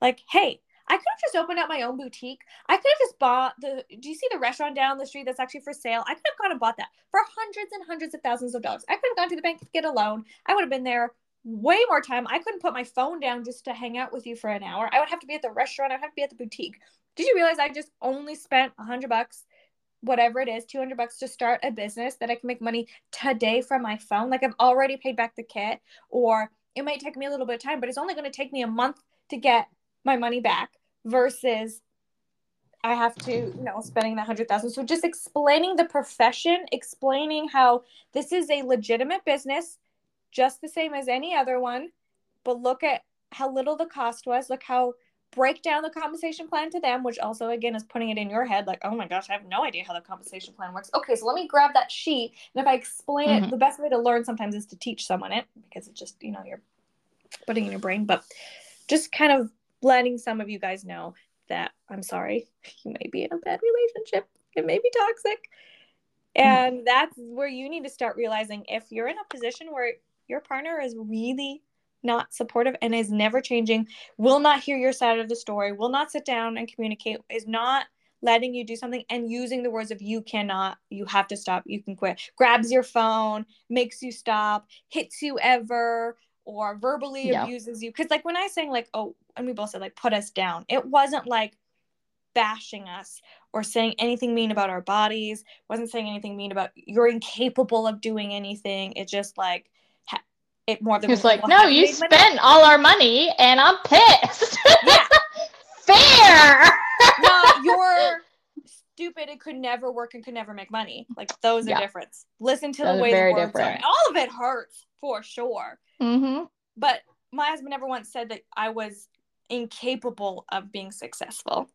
like hey I could have just opened up my own boutique. I could have just bought the. Do you see the restaurant down the street that's actually for sale? I could have gone and bought that for hundreds and hundreds of thousands of dollars. I could have gone to the bank to get a loan. I would have been there way more time. I couldn't put my phone down just to hang out with you for an hour. I would have to be at the restaurant. I'd have to be at the boutique. Did you realize I just only spent a hundred bucks, whatever it is, 200 bucks to start a business that I can make money today from my phone? Like I've already paid back the kit or it might take me a little bit of time, but it's only going to take me a month to get my money back versus I have to, you know, spending the hundred thousand. So just explaining the profession, explaining how this is a legitimate business just the same as any other one. But look at how little the cost was. Look how break down the compensation plan to them, which also again is putting it in your head like, oh my gosh, I have no idea how the compensation plan works. Okay, so let me grab that sheet. And if I explain mm-hmm. it, the best way to learn sometimes is to teach someone it because it's just, you know, you're putting in your brain. But just kind of letting some of you guys know that I'm sorry, <laughs> you may be in a bad relationship. It may be toxic. Mm-hmm. And mm-hmm. that's where you need to start realizing if you're in a position where your partner is really not supportive and is never changing, will not hear your side of the story, will not sit down and communicate, is not letting you do something and using the words of you cannot, you have to stop, you can quit, grabs your phone, makes you stop, hits you ever, or verbally yeah. abuses you. Because, like, when I saying, like, oh, and we both said, like, put us down, it wasn't like bashing us or saying anything mean about our bodies, wasn't saying anything mean about you're incapable of doing anything. It just like, it more than was like, no, you spent money. all our money, and I'm pissed. Yeah, <laughs> fair. no, <laughs> you're stupid. It could never work and could never make money. Like those yeah. are different. Listen to those the way the words different. are. All of it hurts for sure. Mm-hmm. But my husband never once said that I was incapable of being successful.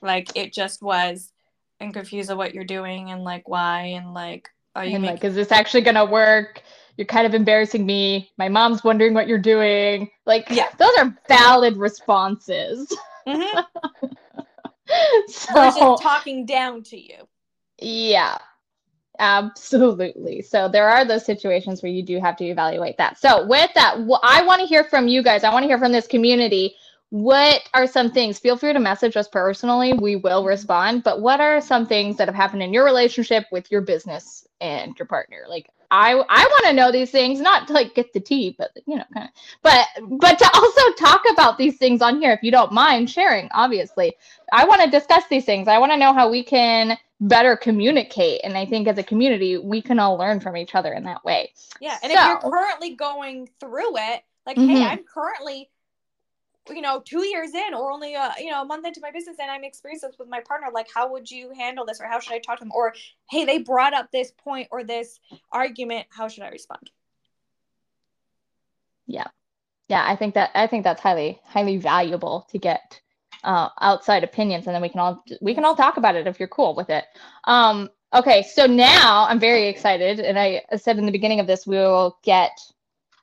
Like it just was. I'm confused of what you're doing and like why and like are you and making- like is this actually gonna work? you're kind of embarrassing me. My mom's wondering what you're doing. Like, yeah. those are valid responses. Mm-hmm. <laughs> so, talking down to you. Yeah, absolutely. So there are those situations where you do have to evaluate that. So with that, I want to hear from you guys. I want to hear from this community. What are some things? Feel free to message us personally. We will mm-hmm. respond. But what are some things that have happened in your relationship with your business and your partner? Like, I I want to know these things, not to like get the tea, but you know, kind of, but but to also talk about these things on here, if you don't mind sharing. Obviously, I want to discuss these things. I want to know how we can better communicate, and I think as a community, we can all learn from each other in that way. Yeah, and so, if you're currently going through it, like, mm-hmm. hey, I'm currently you know two years in or only a you know a month into my business and i'm experiencing this with my partner like how would you handle this or how should i talk to them or hey they brought up this point or this argument how should i respond yeah yeah i think that i think that's highly highly valuable to get uh, outside opinions, and then we can all we can all talk about it if you're cool with it. Um, okay, so now I'm very excited, and I said in the beginning of this we will get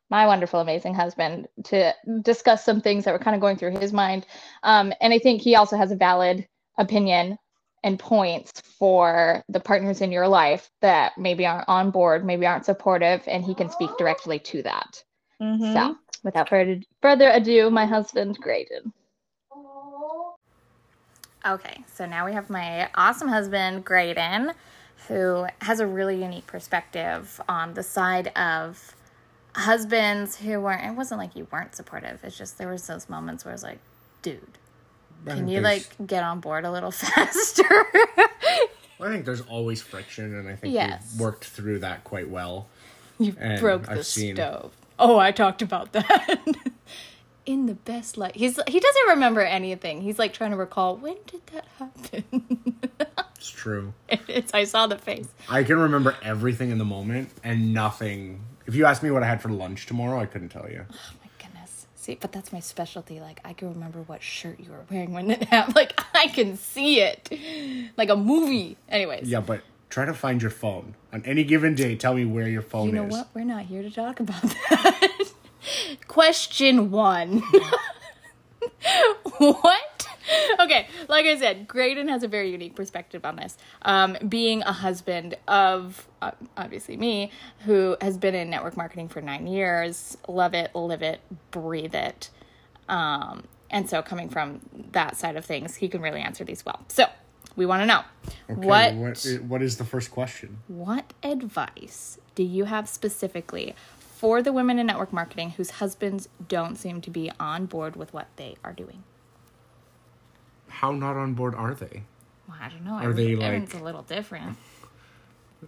my wonderful, amazing husband to discuss some things that were kind of going through his mind, um, and I think he also has a valid opinion and points for the partners in your life that maybe aren't on board, maybe aren't supportive, and he can speak directly to that. Mhm. So, without further further ado, my husband, Graydon. Okay, so now we have my awesome husband, Graydon, who has a really unique perspective on the side of husbands who weren't, it wasn't like you weren't supportive. It's just there was those moments where it's like, dude, can you like get on board a little <laughs> faster? I think there's always friction, and I think Yes. we've worked through that quite well. you And broke the I've seen- stove. Oh, I talked about that. <laughs> In the best light. He's he doesn't remember anything. He's like trying to recall when did that happen? <laughs> It's true. it's I saw the face. I can remember everything in the moment, and nothing. If you asked me what I had for lunch tomorrow, I couldn't tell you. Oh my goodness. See, but that's my specialty. Like I can remember what shirt you were wearing when it <laughs> happened. Like I can see it, like a movie. Anyways, Yeah, but try to find your phone on any given day. Tell me where your phone is. you know is. what? We're not here to talk about <laughs> that. Question one. <laughs> what? Okay, like I said, Graydon has a very unique perspective on this. Um, being a husband of uh, obviously me, who has been in network marketing for nine years, love it, live it, breathe it. Um, and so, coming from that side of things, he can really answer these well. So, we want to know Okay, what what? What is the first question? what advice do you have specifically for the women in network marketing whose husbands don't seem to be on board with what they are doing? How not on board are they? Well, I don't know. Are they, Every- everyone's like- a little different.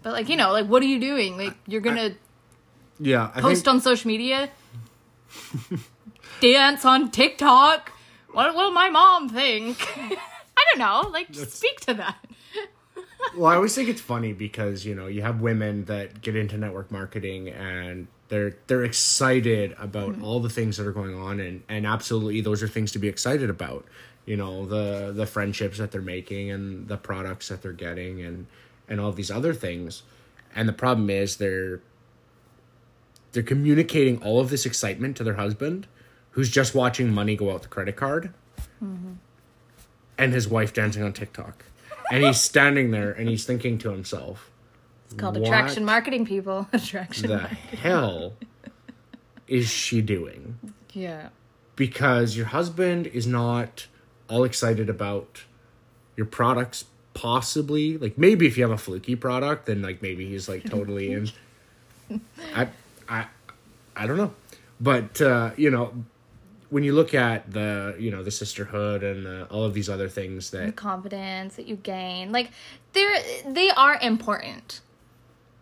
But like you know, like what are you doing? Like you're gonna Yeah, I post think on social media, <laughs> dance on TikTok. What will my mom think? <laughs> I don't know. Like speak to that. <laughs> Well, I always think it's funny because you know you have women that get into network marketing and they're they're excited about Mm-hmm. all the things that are going on and and absolutely those are things to be excited about. You know the the friendships that they're making and the products that they're getting and and all these other things. And the problem is they're they're communicating all of this excitement to their husband, who's just watching money go out the credit card, and his wife dancing on TikTok. And he's standing there and he's thinking to himself, It's called What? attraction marketing, people. <laughs> Attraction. the marketing. hell is she doing? Yeah. Because your husband is not all excited about your products, possibly. Like maybe if you have a fluky product, then like maybe he's like totally in. <laughs> I I I don't know. But uh, you know, when you look at the you know the sisterhood and uh, all of these other things the that confidence that you gain like they're they are important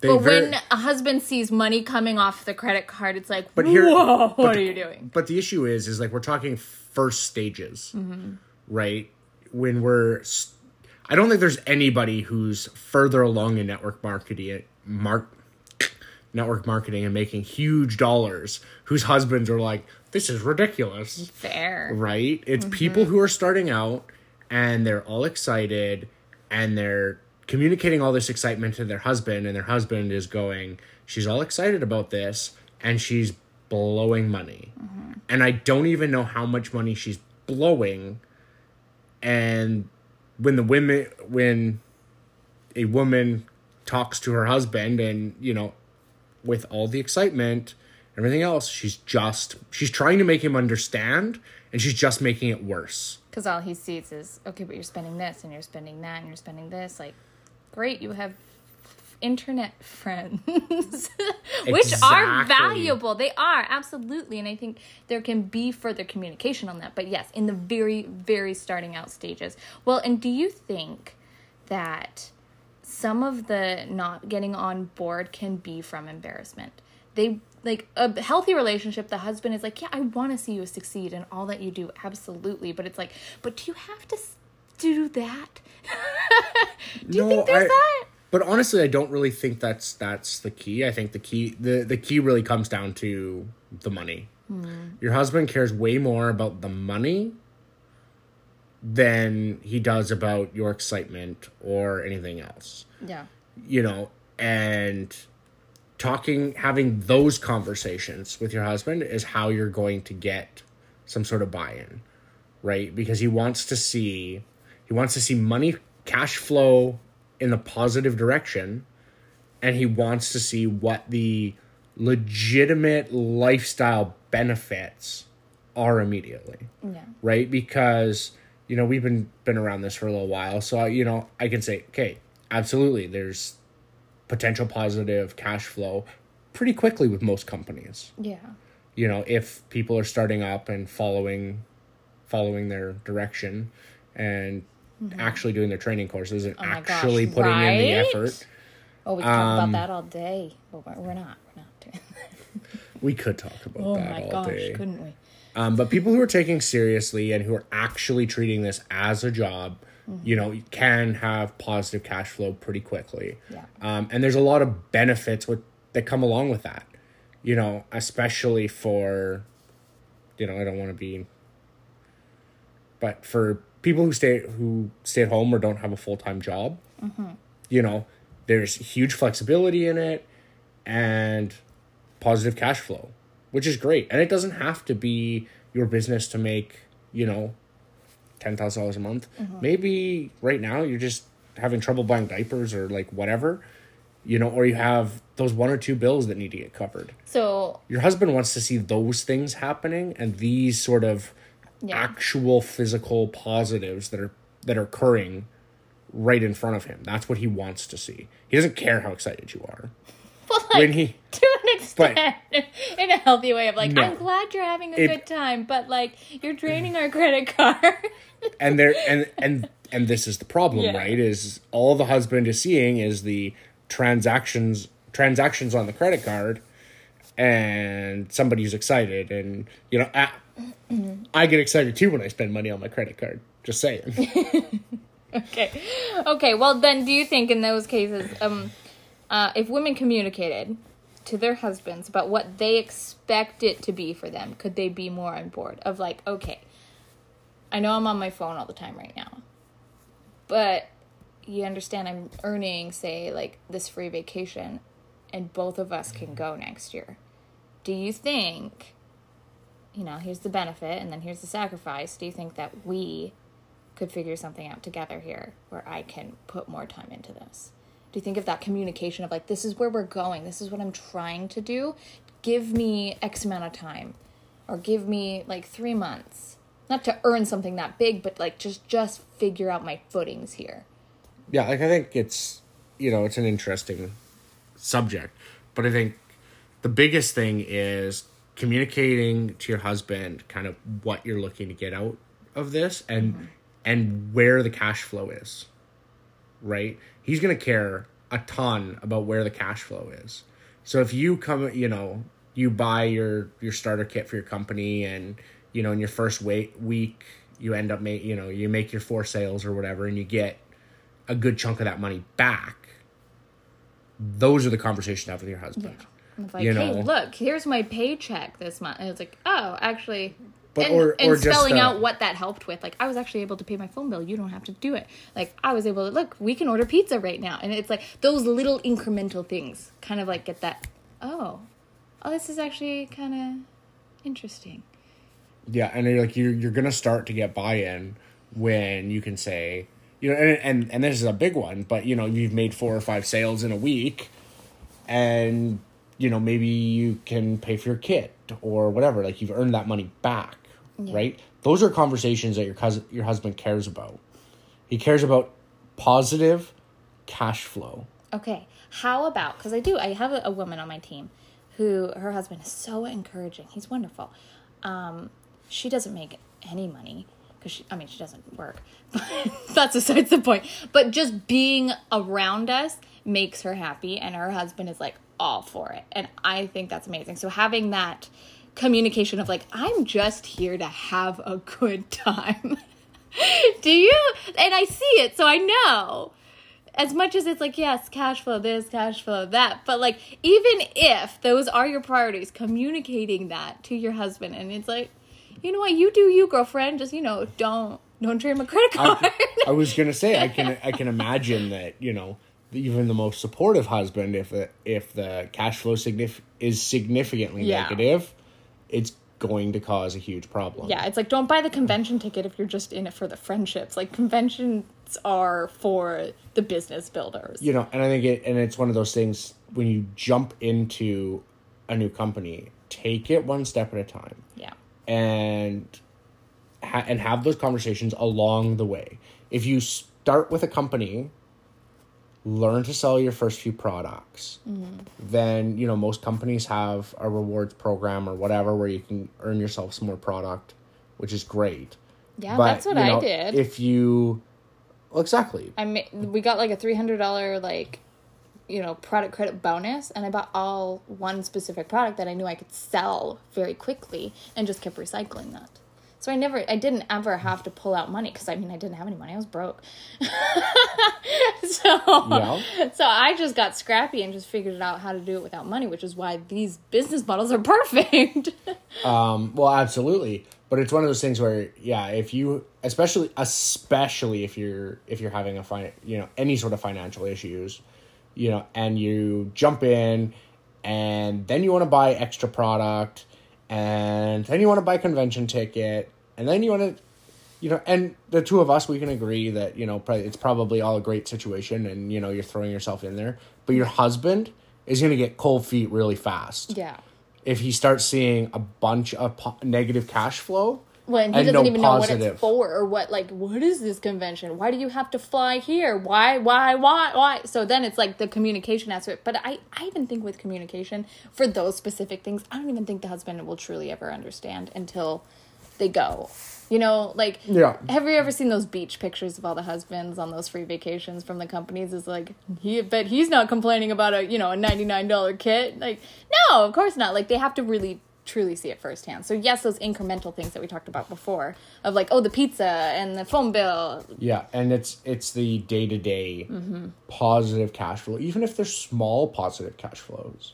they but when a husband sees money coming off the credit card it's like But here- whoa but what the- are you doing But the issue is, is like we're talking first stages, Mm-hmm. right? When we're, I don't think there's anybody who's further along in network marketing, mark, network marketing and making huge dollars, whose husbands are like, this is ridiculous, fair right? It's Mm-hmm. people who are starting out and they're all excited and they're communicating all this excitement to their husband, and their husband is going, she's all excited about this and she's blowing money. Mm-hmm. And I don't even know how much money she's blowing. And when the women, when a woman talks to her husband and, you know, with all the excitement, everything else, she's just she's trying to make him understand and she's just making it worse. because all he sees is okay but you're spending this and you're spending that and you're spending this like great you have internet friends <laughs> which are valuable they are absolutely and i think there can be further communication on that but yes in the very very starting out stages well and do you think that some of the not getting on board can be from embarrassment. They like a healthy relationship. The husband is like, "Yeah, I want to see you succeed and all that you do, absolutely." But it's like, "But do you have to do that?" <laughs> do you think there's I- that? But honestly, I don't really think that's that's the key. I think the key the the key really comes down to the money. Hmm. Your husband cares way more about the money than he does about your excitement or anything else Yeah. you know, and talking, having those conversations with your husband is how you're going to get some sort of buy in, right? Because he wants to see, he wants to see money, cash flow in the positive direction, and he wants to see what the legitimate lifestyle benefits are immediately Yeah. right? Because you know we've been been around this for a little while, so you know I can say, okay, absolutely, there's potential positive cash flow pretty quickly with most companies. Yeah. You know, if people are starting up and following following their direction and actually doing their training courses and Mm-hmm. Oh my gosh, actually putting in the effort. Oh, we can talk Um, about that all day, but we're, not. We're not doing that. <laughs> We could talk about Oh that all gosh, day. couldn't we? Um, but people who are taking seriously and who are actually treating this as a job, you know, can have positive cash flow pretty quickly. Yeah. Um, and there's a lot of benefits with that come along with that. You know, especially for, you know, I don't want to be, but for people who stay who stay at home or don't have a full time job, mm-hmm. you know, there's huge flexibility in it, and positive cash flow, which is great. And it doesn't have to be your business to make, you know, ten thousand dollars a month. Mm-hmm. Maybe right now you're just having trouble buying diapers or like whatever, you know, or you have those one or two bills that need to get covered. So Your husband wants to see those things happening and these sort of Yeah. actual physical positives that are that are occurring right in front of him. That's what he wants to see. He doesn't care how excited you are. <laughs> when he to an extent, <laughs> in a healthy way of like, No. I'm glad you're having a It- good time, but like you're draining our credit card. <laughs> and there and and and this is the problem Yeah. right is all the husband is seeing is the transactions transactions on the credit card and somebody who's excited and you know I, I get excited too when i spend money on my credit card just saying <laughs> okay, okay. Well, then, do you think in those cases, um, uh, if women communicated to their husbands about what they expect it to be for them, could they be more on board? Of like, okay, I know I'm on my phone all the time right now, but you understand I'm earning, say, like this free vacation, and both of us can go next year. Do you think, you know, here's the benefit and then here's the sacrifice? Do you think that we could figure something out together here where I can put more time into this? Do you think of that communication of like, this is where we're going, this is what I'm trying to do? Give me X amount of time, or give me like three months, not to earn something that big, but like just just figure out my footings here. yeah like i think it's you know it's an interesting subject but i think the biggest thing is communicating to your husband kind of what you're looking to get out of this and and where the cash flow is right? He's going to care a ton about where the cash flow is. So if you come you know you buy your your starter kit for your company and you know in your first wait week you end up make you know you make your four sales or whatever and you get a good chunk of that money back those are the conversations to have with your husband. And it's like, You hey, look, here's my paycheck this month. And it's like, oh, actually. But- and, or- and or just, spelling uh, out what that helped with. Like, I was actually able to pay my phone bill. You don't have to do it. Like, I was able to, look, we can order pizza right now. And it's like those little incremental things kind of like get that, oh, oh, this is actually kind of interesting. Yeah, and you're like you're you're gonna start to get buy-in when you can say, you know, and and and this is a big one, but you know, you've made four or five sales in a week, and you know maybe you can pay for your kit or whatever. Like you've earned that money back, right? Those are conversations that your cousin, your husband cares about. He cares about positive cash flow. Okay, how about because I do I have a, a woman on my team who her husband is so encouraging. He's wonderful. Um, she doesn't make any money because she I mean she doesn't work, <laughs> but that's besides the point. But just being around us makes her happy, and her husband is like all for it, and I think that's amazing. So having that communication of like I'm just here to have a good time. <laughs> Do you? And I see it, so I know as much as it's like yes cash flow this cash flow that but like even if those are your priorities communicating that to your husband and it's like you know what you do you girlfriend just you know don't Don't trade my credit card. I, I was gonna say I can <laughs> I can imagine that you know even the most supportive husband if the if the cash flow signif- is significantly Yeah. negative, it's going to cause a huge problem. yeah, it's like don't buy the convention ticket if you're just in it for the friendships. Like conventions are for the business builders. you know, and I think it and it's one of those things when you jump into a new company, take it one step at a time. Yeah. and ha- and have those conversations along the way. If you start with a company, learn to sell your first few products. Mm-hmm. Then you know most companies have a rewards program or whatever where you can earn yourself some more product, which is great. Yeah, But, that's what you I did. If you, well, exactly. I mean, we got like a three hundred dollar like, you know, product credit bonus, and I bought all one specific product that I knew I could sell very quickly, and just kept recycling that. So I never, I didn't ever have to pull out money because I mean I didn't have any money. I was broke. <laughs> so Yeah. so I just got scrappy and just figured out how to do it without money, which is why these business models are <laughs> perfect. Um, well, absolutely. But it's one of those things where, yeah, if you, especially, especially if you're, if you're having a fin, you know, any sort of financial issues, you know, and you jump in, and then you want to buy extra product, and then you want to buy convention ticket, and then you want to, you know, and the two of us, we can agree that you know, it's probably all a great situation, and you know, you're throwing yourself in there, but your husband is going to get cold feet really fast yeah. if he starts seeing a bunch of po- negative cash flow When he doesn't no even know what it's for or what like what is this convention? Why do you have to fly here? Why why why why? So then it's like the communication aspect. But I I even think with communication for those specific things, I don't even think the husband will truly ever understand until they go. You know, like Yeah. have you ever seen those beach pictures of all the husbands on those free vacations from the companies? Is like he but he's not complaining about a you know a ninety nine dollar kit. Like no, of course not. Like they have to really truly see it firsthand. So yes, those incremental things that we talked about before of like oh the pizza and the phone bill. yeah and it's it's the day-to-day mm-hmm. positive cash flow even if they're small positive cash flows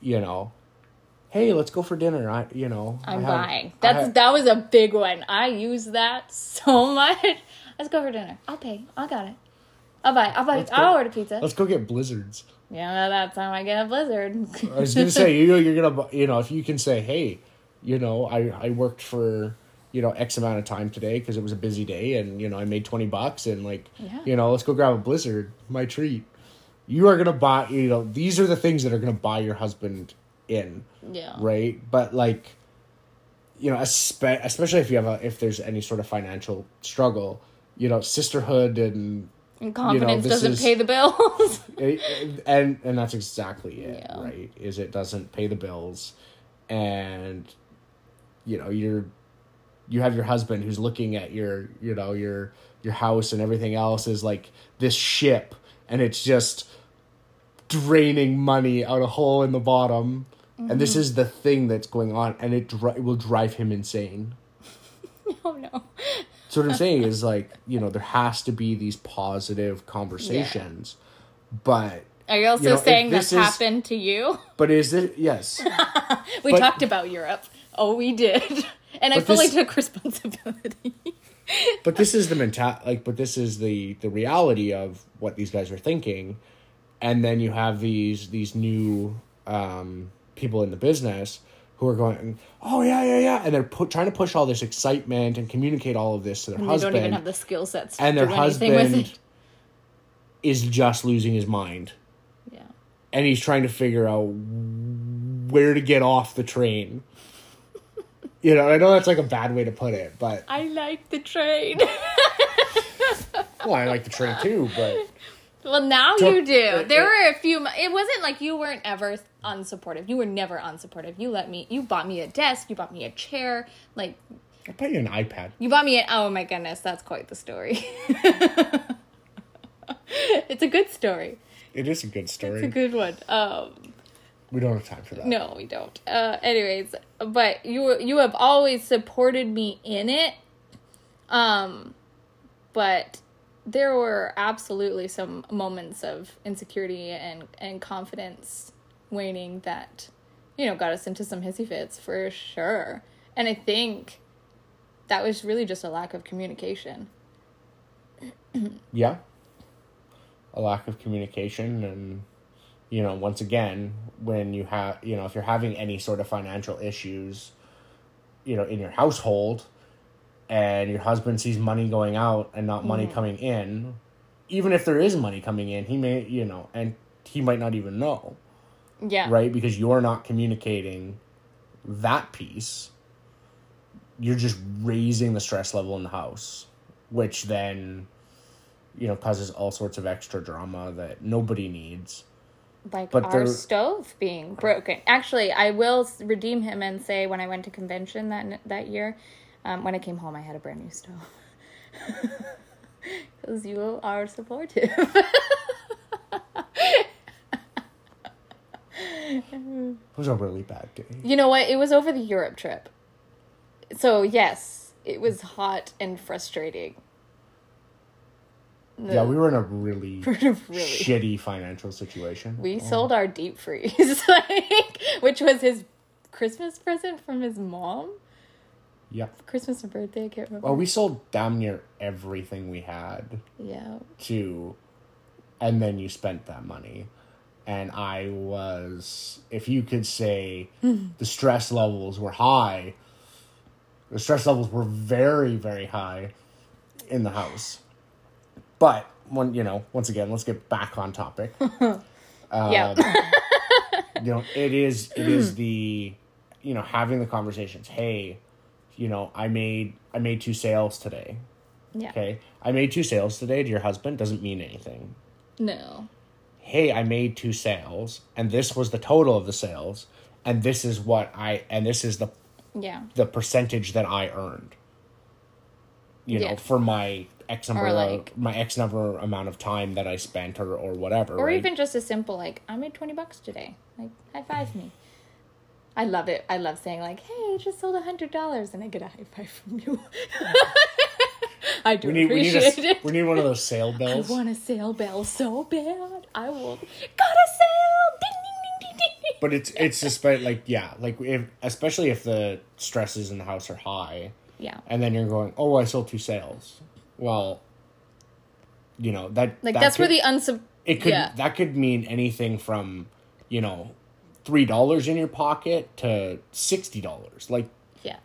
you know hey let's go for dinner i you know I'm buying. That's have- that was a big one. I use that so <laughs> much. Let's go for dinner. I'll pay. I got it. I'll buy. I'll buy. Go. I'll order pizza. let's go get blizzards Yeah, that's how I get a blizzard. i was gonna say <laughs> you know you're gonna you know if you can say hey you know i i worked for you know x amount of time today because it was a busy day and you know i made 20 bucks and like Yeah. you know let's go grab a blizzard my treat you are gonna buy you know these are the things that are gonna buy your husband in yeah. right but like you know espe- especially if you have a if there's any sort of financial struggle you know sisterhood and And confidence this doesn't is- pay the bills. <laughs> and and that's exactly it Yeah. right is it doesn't pay the bills and you know you're you have your husband who's looking at your you know your your house and everything else is like this ship and it's just draining money out a hole in the bottom and this mm-hmm. is the thing that's going on and it, dri- it will drive him insane <laughs> oh no. So what I'm saying is like, you know, there has to be these positive conversations. But Are you also You know, saying this that's is- happened to you? but is it yes. <laughs> We But- talked about Europe. Oh, we did. <laughs> And I fully this- took responsibility. <laughs> but this is the mental like but this is the the reality of what these guys are thinking. And then you have these these new um people in the business who are going, "Oh yeah, yeah, yeah." And they're pu- trying to push all this excitement and communicate all of this to their husband. they don't even have the skill sets and their do anything with husband it. is just losing his mind. Yeah. and he's trying to figure out where to get off the train. You know, I know that's like a bad way to put it, but I like the train. <laughs> well, I like the train too. But well, now you do. uh, There uh, were a few. It wasn't like you weren't ever unsupportive. You were never unsupportive. You let me. You bought me a desk. You bought me a chair. Like I bought you an iPad. you bought me. an. oh my goodness, that's quite the story. <laughs> it's a good story. It is a good story. It's a good one. Um, we don't have time for that. No, we don't. Uh, anyways, but you you have always supported me in it. Um, but there were absolutely some moments of insecurity and and confidence waning that you know got us into some hissy fits for sure. And I think that was really just a lack of communication. yeah a lack of communication and you know once again when you have you know if you're having any sort of financial issues you know in your household and your husband sees money going out and not money coming in even if there is money coming in he may you know and he might not even know. Yeah. right? Because you're not communicating that piece. You're just raising the stress level in the house which then you know causes all sorts of extra drama that nobody needs. Like But our there- stove being broken. Actually, I will redeem him and say when I went to convention that that year, um, when I came home, I had a brand new stove <laughs> because you are supportive. it was a really bad day you know what? It was over the Europe trip, so yes, it was hot and frustrating. yeah we were in a really, <laughs> really. shitty financial situation We sold our deep freeze, <laughs> like, which was his Christmas present from his mom. Yeah Christmas or birthday, I can't remember. well we sold damn near everything we had yeah. to and then you spent that money and i was if you could say <laughs> the stress levels were high the stress levels were very very high in the house but one you know once again let's get back on topic <laughs> um, yeah. <laughs> you know it is it is the you know having the conversations hey you know i made i made two sales today yeah. okay i made two sales today to your husband doesn't mean anything No. hey, I made two sales and this was the total of the sales and this is what I and this is the Yeah. the percentage that I earned. You know, for my X number like- my X number amount of time that I spent or or whatever. Or right? even just a simple like, I made twenty bucks today. Like, high five me. I love it. I love saying like, "Hey, I just sold a hundred dollars," and I get a high five from you. <laughs> I do we need we need, appreciate a, it. we need one of those sale <laughs> bells. I want a sale bell so bad. I will. Got a sale! Ding ding ding ding ding. But it's it's just but like yeah, like if especially if the stresses in the house are high Yeah. and then you're going, "Oh, I sold two sales." Well, you know, that Like that that's where could- the unsub. it could yeah. that could mean anything from you know three dollars in your pocket to sixty dollars like Yeah.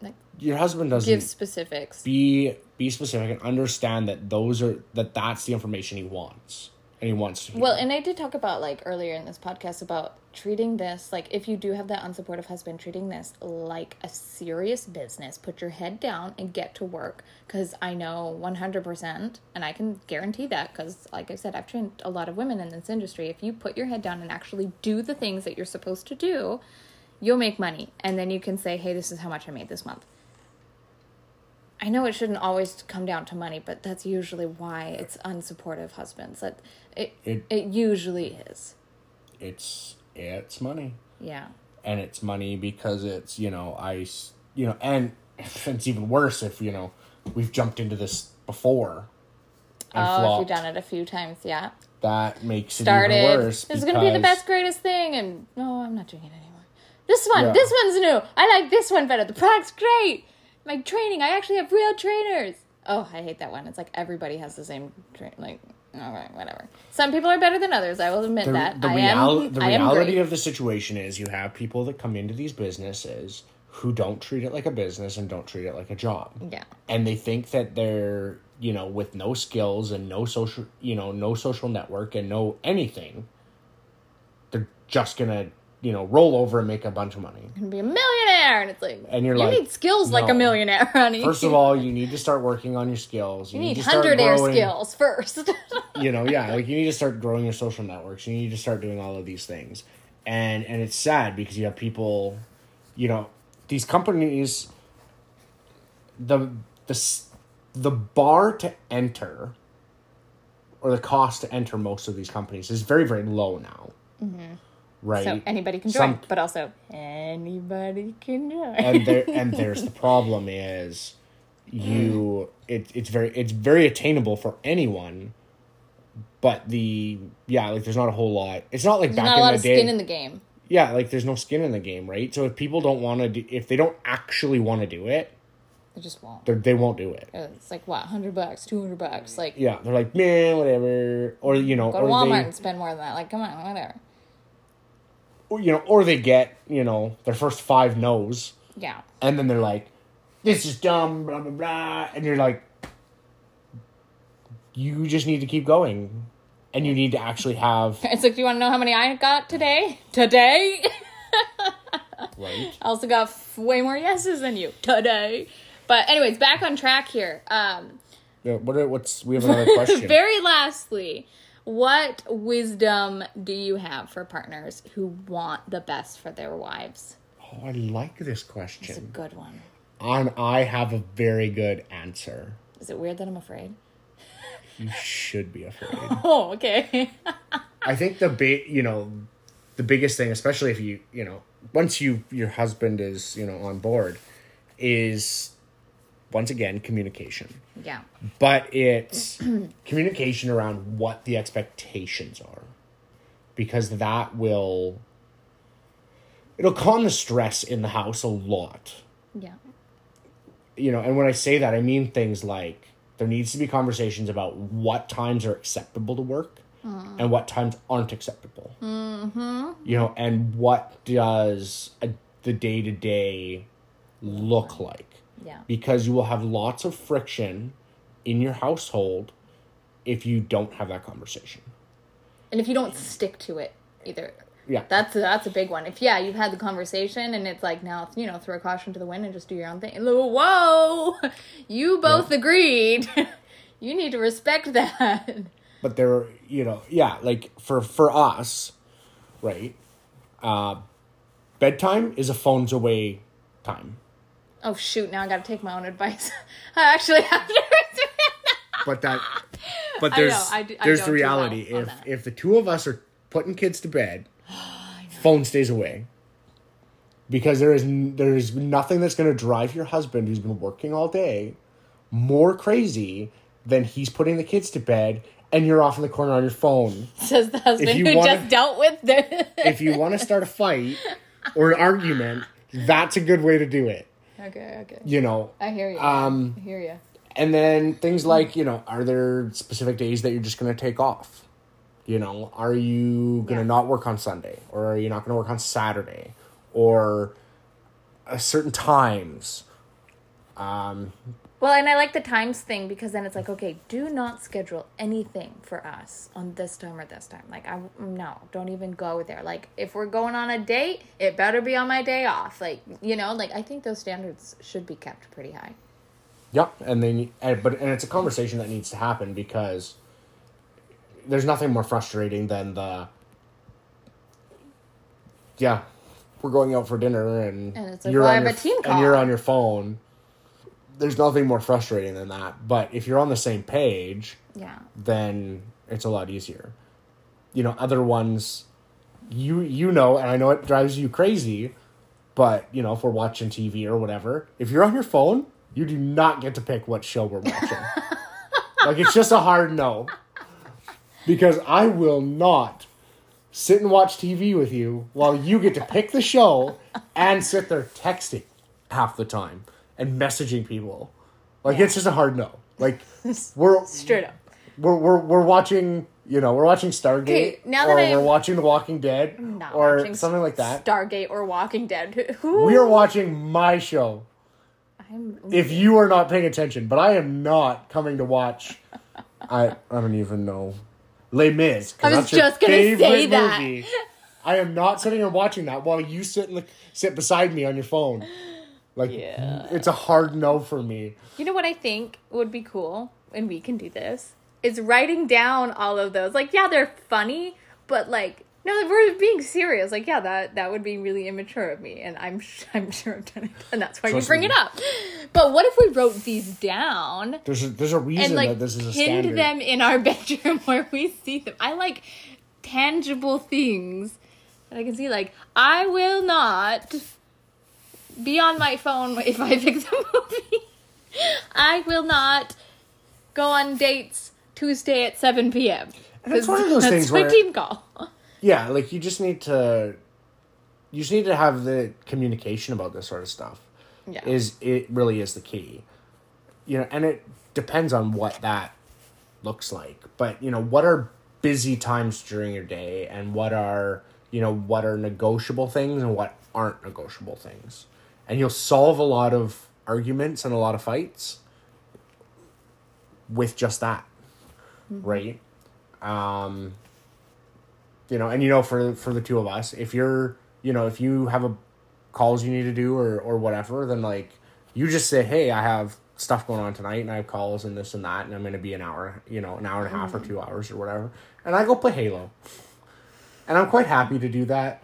Like your husband doesn't give specifics. be be specific and understand that those are that that's the information he wants and he wants to. Well, and I did talk about like earlier in this podcast about treating this like if you do have that unsupportive husband, treating this like a serious business. Put your head down and get to work because I know one hundred percent, and I can guarantee that because, like I said, I've trained a lot of women in this industry. If you put your head down and actually do the things that you're supposed to do, you'll make money, and then you can say, "Hey, this is how much I made this month." I know it shouldn't always come down to money, but that's usually why it's unsupportive husbands. That it It- it, usually is. it's it's money Yeah. and it's money because it's you know I you know and <laughs> it's even worse if you know we've jumped into this before and Oh, if you've done it a few times, yeah. that makes it Started. even worse This is gonna be the best, greatest thing, and no, I'm not doing it anymore. This one, Yeah. this one's new. I like this one better. The product's great. My training, I actually have real trainers. Oh, I hate that one. It's like everybody has the same train. Like, all right, whatever. Some people are better than others. I will admit the, that. the, I real- am. the I am reality of the situation is you have people that come into these businesses who don't treat it like a business and don't treat it like a job Yeah. and they think that they're you know with no skills and no social you know no social network and no anything they're just gonna you know roll over and make a bunch of money And be a millionaire, and it's like And you're you like, need skills like a millionaire, honey. first of <laughs> all you need to start working on your skills. You need to start hundred air skills first. <laughs> you know yeah like you need to start growing your social networks. You need to start doing all of these things. And and it's sad because you have people you know these companies the the the bar to enter or the cost to enter most of these companies is very very low now mm-hmm. Right so anybody can join, Some- but also anybody can join. and there <laughs> and there's the problem is you mm. it, it's very it's very attainable for anyone but the yeah like there's not a whole lot it's not like There's back not a in lot the of day skin in the game. yeah like there's no skin in the game right so if people don't want to do if they don't actually want to do it They just won't. They're, they won't do it. Uh, it's like what, hundred bucks, two hundred bucks. Like Yeah, they're like, man, whatever. Or you know, go to Walmart they, and spend more than that. Like, come on, whatever. Or, you know, or they get you know their first five no's, Yeah. and then they're like, this is dumb, blah blah blah, and you're like, you just need to keep going, and you need to actually have <laughs> It's like, do you want to know how many I got today? Today. <laughs> right. I also got f- way more yeses than you today. But anyways, back on track here. Um, Yeah, what are, what's we have another question? <laughs> very lastly, what wisdom do you have for partners who want the best for their wives? oh, I like this question. It's a good one. and I have a very good answer. Is it weird that I'm afraid? You should be afraid. <laughs> Oh, okay. <laughs> I think the big, you know, the biggest thing, especially if you, you know, once you your husband is, you know, on board, is once again communication. yeah. But it's <clears throat> communication around what the expectations are, because that will it'll calm the stress in the house a lot. Yeah. You know, and when I say that, I mean things like there needs to be conversations about what times are acceptable to work and what times aren't acceptable. Mm-hmm. You know, and what does a, the day to day look like? Yeah. Because you will have lots of friction in your household if you don't have that conversation. And if you don't stick to it either. Yeah. That's that's a big one. If yeah, you've had the conversation and it's like now you know throw a caution to the wind and just do your own thing. Whoa, <laughs> you both agreed. <laughs> you need to respect that. but there you know yeah like for for us right uh bedtime is a phones away time Oh shoot! Now I got to take my own advice. <laughs> I actually have to. <laughs> but that but I there's know, I do- I there's the reality well if that. if the two of us are putting kids to bed <gasps> phone stays away because there is there is nothing that's going to drive your husband who's been working all day more crazy than he's putting the kids to bed and you're off in the corner on your phone <laughs> Says the husband who wanna- just dealt with the. if you want to start a fight or an argument, that's a good way to do it. Okay, okay. You know, I hear you. Um, I hear you. and then things like you know, are there specific days that you're just going to take off? You know, are you going to Yeah. not work on Sunday, or are you not going to work on Saturday, or uh, certain times? Um, Well, and I like the times thing because then it's like, okay, do not schedule anything for us on this time or this time. Like, I no, don't even go there. Like, if we're going on a date, it better be on my day off. Like, you know, like I think those standards should be kept pretty high. Yep, and then and, but and it's a conversation that needs to happen because there's nothing more frustrating than the yeah, we're going out for dinner and, And it's like, well, I on your, a team and you're on your phone. There's nothing more frustrating than that. But if you're on the same page, Yeah. then it's a lot easier. You know, other ones you you know, and I know it drives you crazy, but you know, if we're watching TV or whatever, if you're on your phone, you do not get to pick what show we're watching. <laughs> like it's just a hard no. Because I will not sit and watch TV with you while you get to pick the show and sit there texting half the time and messaging people. Like it's just a hard no. Like <laughs> we're Straight up. we're we're, we're watching you know we're watching Stargate Okay, now that or I've- we're watching The Walking Dead or something like that. Stargate or Walking Dead. <laughs> Who? we are watching my show. I'm, If you are not paying attention, but I am not coming to watch. <laughs> I I don't even know. Les Mis. I was just gonna say that. movie. I am not sitting and watching that while you sit in the, sit beside me on your phone. Like Yeah. it's a hard no for me. You know what I think would be cool, and we can do this, is writing down all of those. Like, yeah, they're funny, but like, no, we're being serious. Like, yeah, that that would be really immature of me, and I'm sh- I'm sure I've done it, <laughs> and that's why Trust you bring me. it up. But what if we wrote these down There's a, there's a reason and like that this is a pinned standard. them in our <laughs> bedroom where we see them? I like tangible things that I can see. Like, I will not be on my phone if I pick the movie. I will not go on dates Tuesday at 7 p.m. And it's one of those things my where- team call. Yeah, like you just need to you just need to have the communication about this sort of stuff. Yeah. is it really is the key you know and it depends on what that looks like but you know what are busy times during your day and what are you know what are negotiable things and what aren't negotiable things and you'll solve a lot of arguments and a lot of fights with just that right? Um you know and you know for for the two of us if you're you know if you have a calls you need to do or or whatever then like you just say hey i have stuff going on tonight and i have calls and this and that and i'm going to be an hour you know an hour and a half or two hours or whatever and i go play halo. And i'm quite happy to do that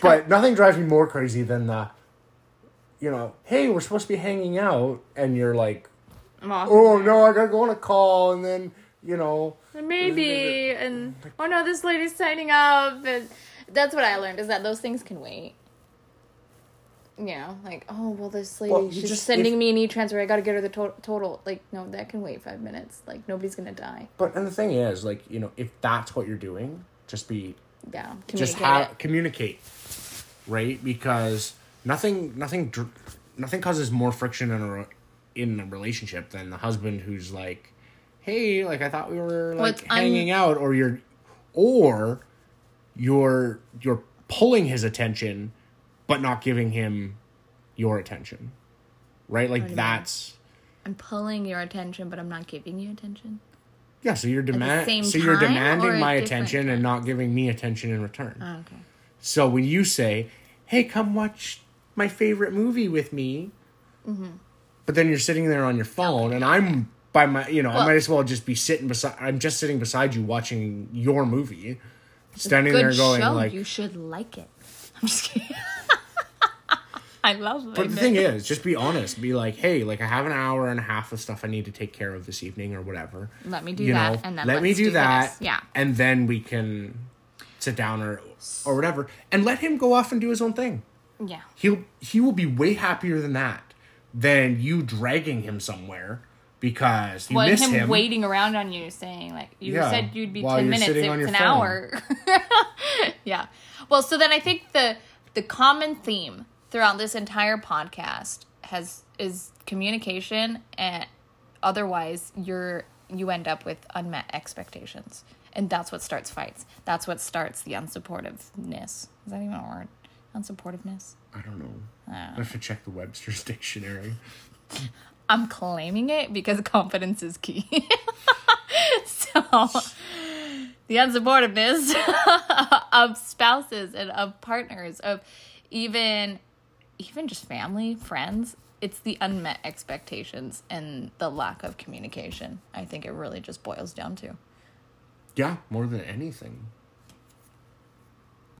but nothing drives me more crazy than the you know hey we're supposed to be hanging out and you're like oh no i gotta go on a call and then you know Maybe and oh no, this lady's signing up and that's what I learned is that those things can wait. You know, like oh well, this lady Well, she's just- sending if- me an e transfer. I got to get her the to- total. Like no, that can wait five minutes. Like nobody's gonna die. But and the thing is, like you know, if that's what you're doing, just be Yeah, just communicate it. communicate, right? Because nothing, nothing, dr- nothing causes more friction in a in a relationship than the husband who's like, "Hey, like I thought we were like it's un- um, hanging out," or you're, or you're you're pulling his attention, but not giving him your attention, right? Like you mean? that's. I'm pulling your attention, but I'm not giving you attention. Yeah, so you're same demand so you're demanding my attention and not giving me attention in return. Oh, okay. So when you say, "Hey, come watch my favorite movie with me," Mm-hmm. but then you're sitting there on your phone, and I'm by my, you know, I might as well just be sitting beside. I'm just sitting beside you watching your movie, standing there going show. like. you should like it. <laughs> I'm just kidding. I love. But the thing is, just be honest. Be like, hey, like I have an hour and a half of stuff I need to take care of this evening or whatever. Let me do you that, know, and then let me do, do that. this. Yeah. and then we can sit down or or whatever, and let him go off and do his own thing. yeah. He'll he will be way happier than that than you dragging him somewhere because you Well, miss him, him. waiting around on you, saying like you Yeah, said you'd be ten minutes. It's an phone. hour. <laughs> yeah. Well, so then I think the the common theme throughout this entire podcast has is communication, and otherwise you're you end up with unmet expectations, and that's what starts fights. That's what starts the unsupportiveness. Is that even a word? Unsupportiveness. I don't know. Ah. I have to check the Webster's <laughs> dictionary. I'm claiming it because confidence is key. <laughs> so, the unsupportiveness <laughs> of spouses and of partners, of even even just family, friends, it's the unmet expectations and the lack of communication. I think it really just boils down to. Yeah, more than anything.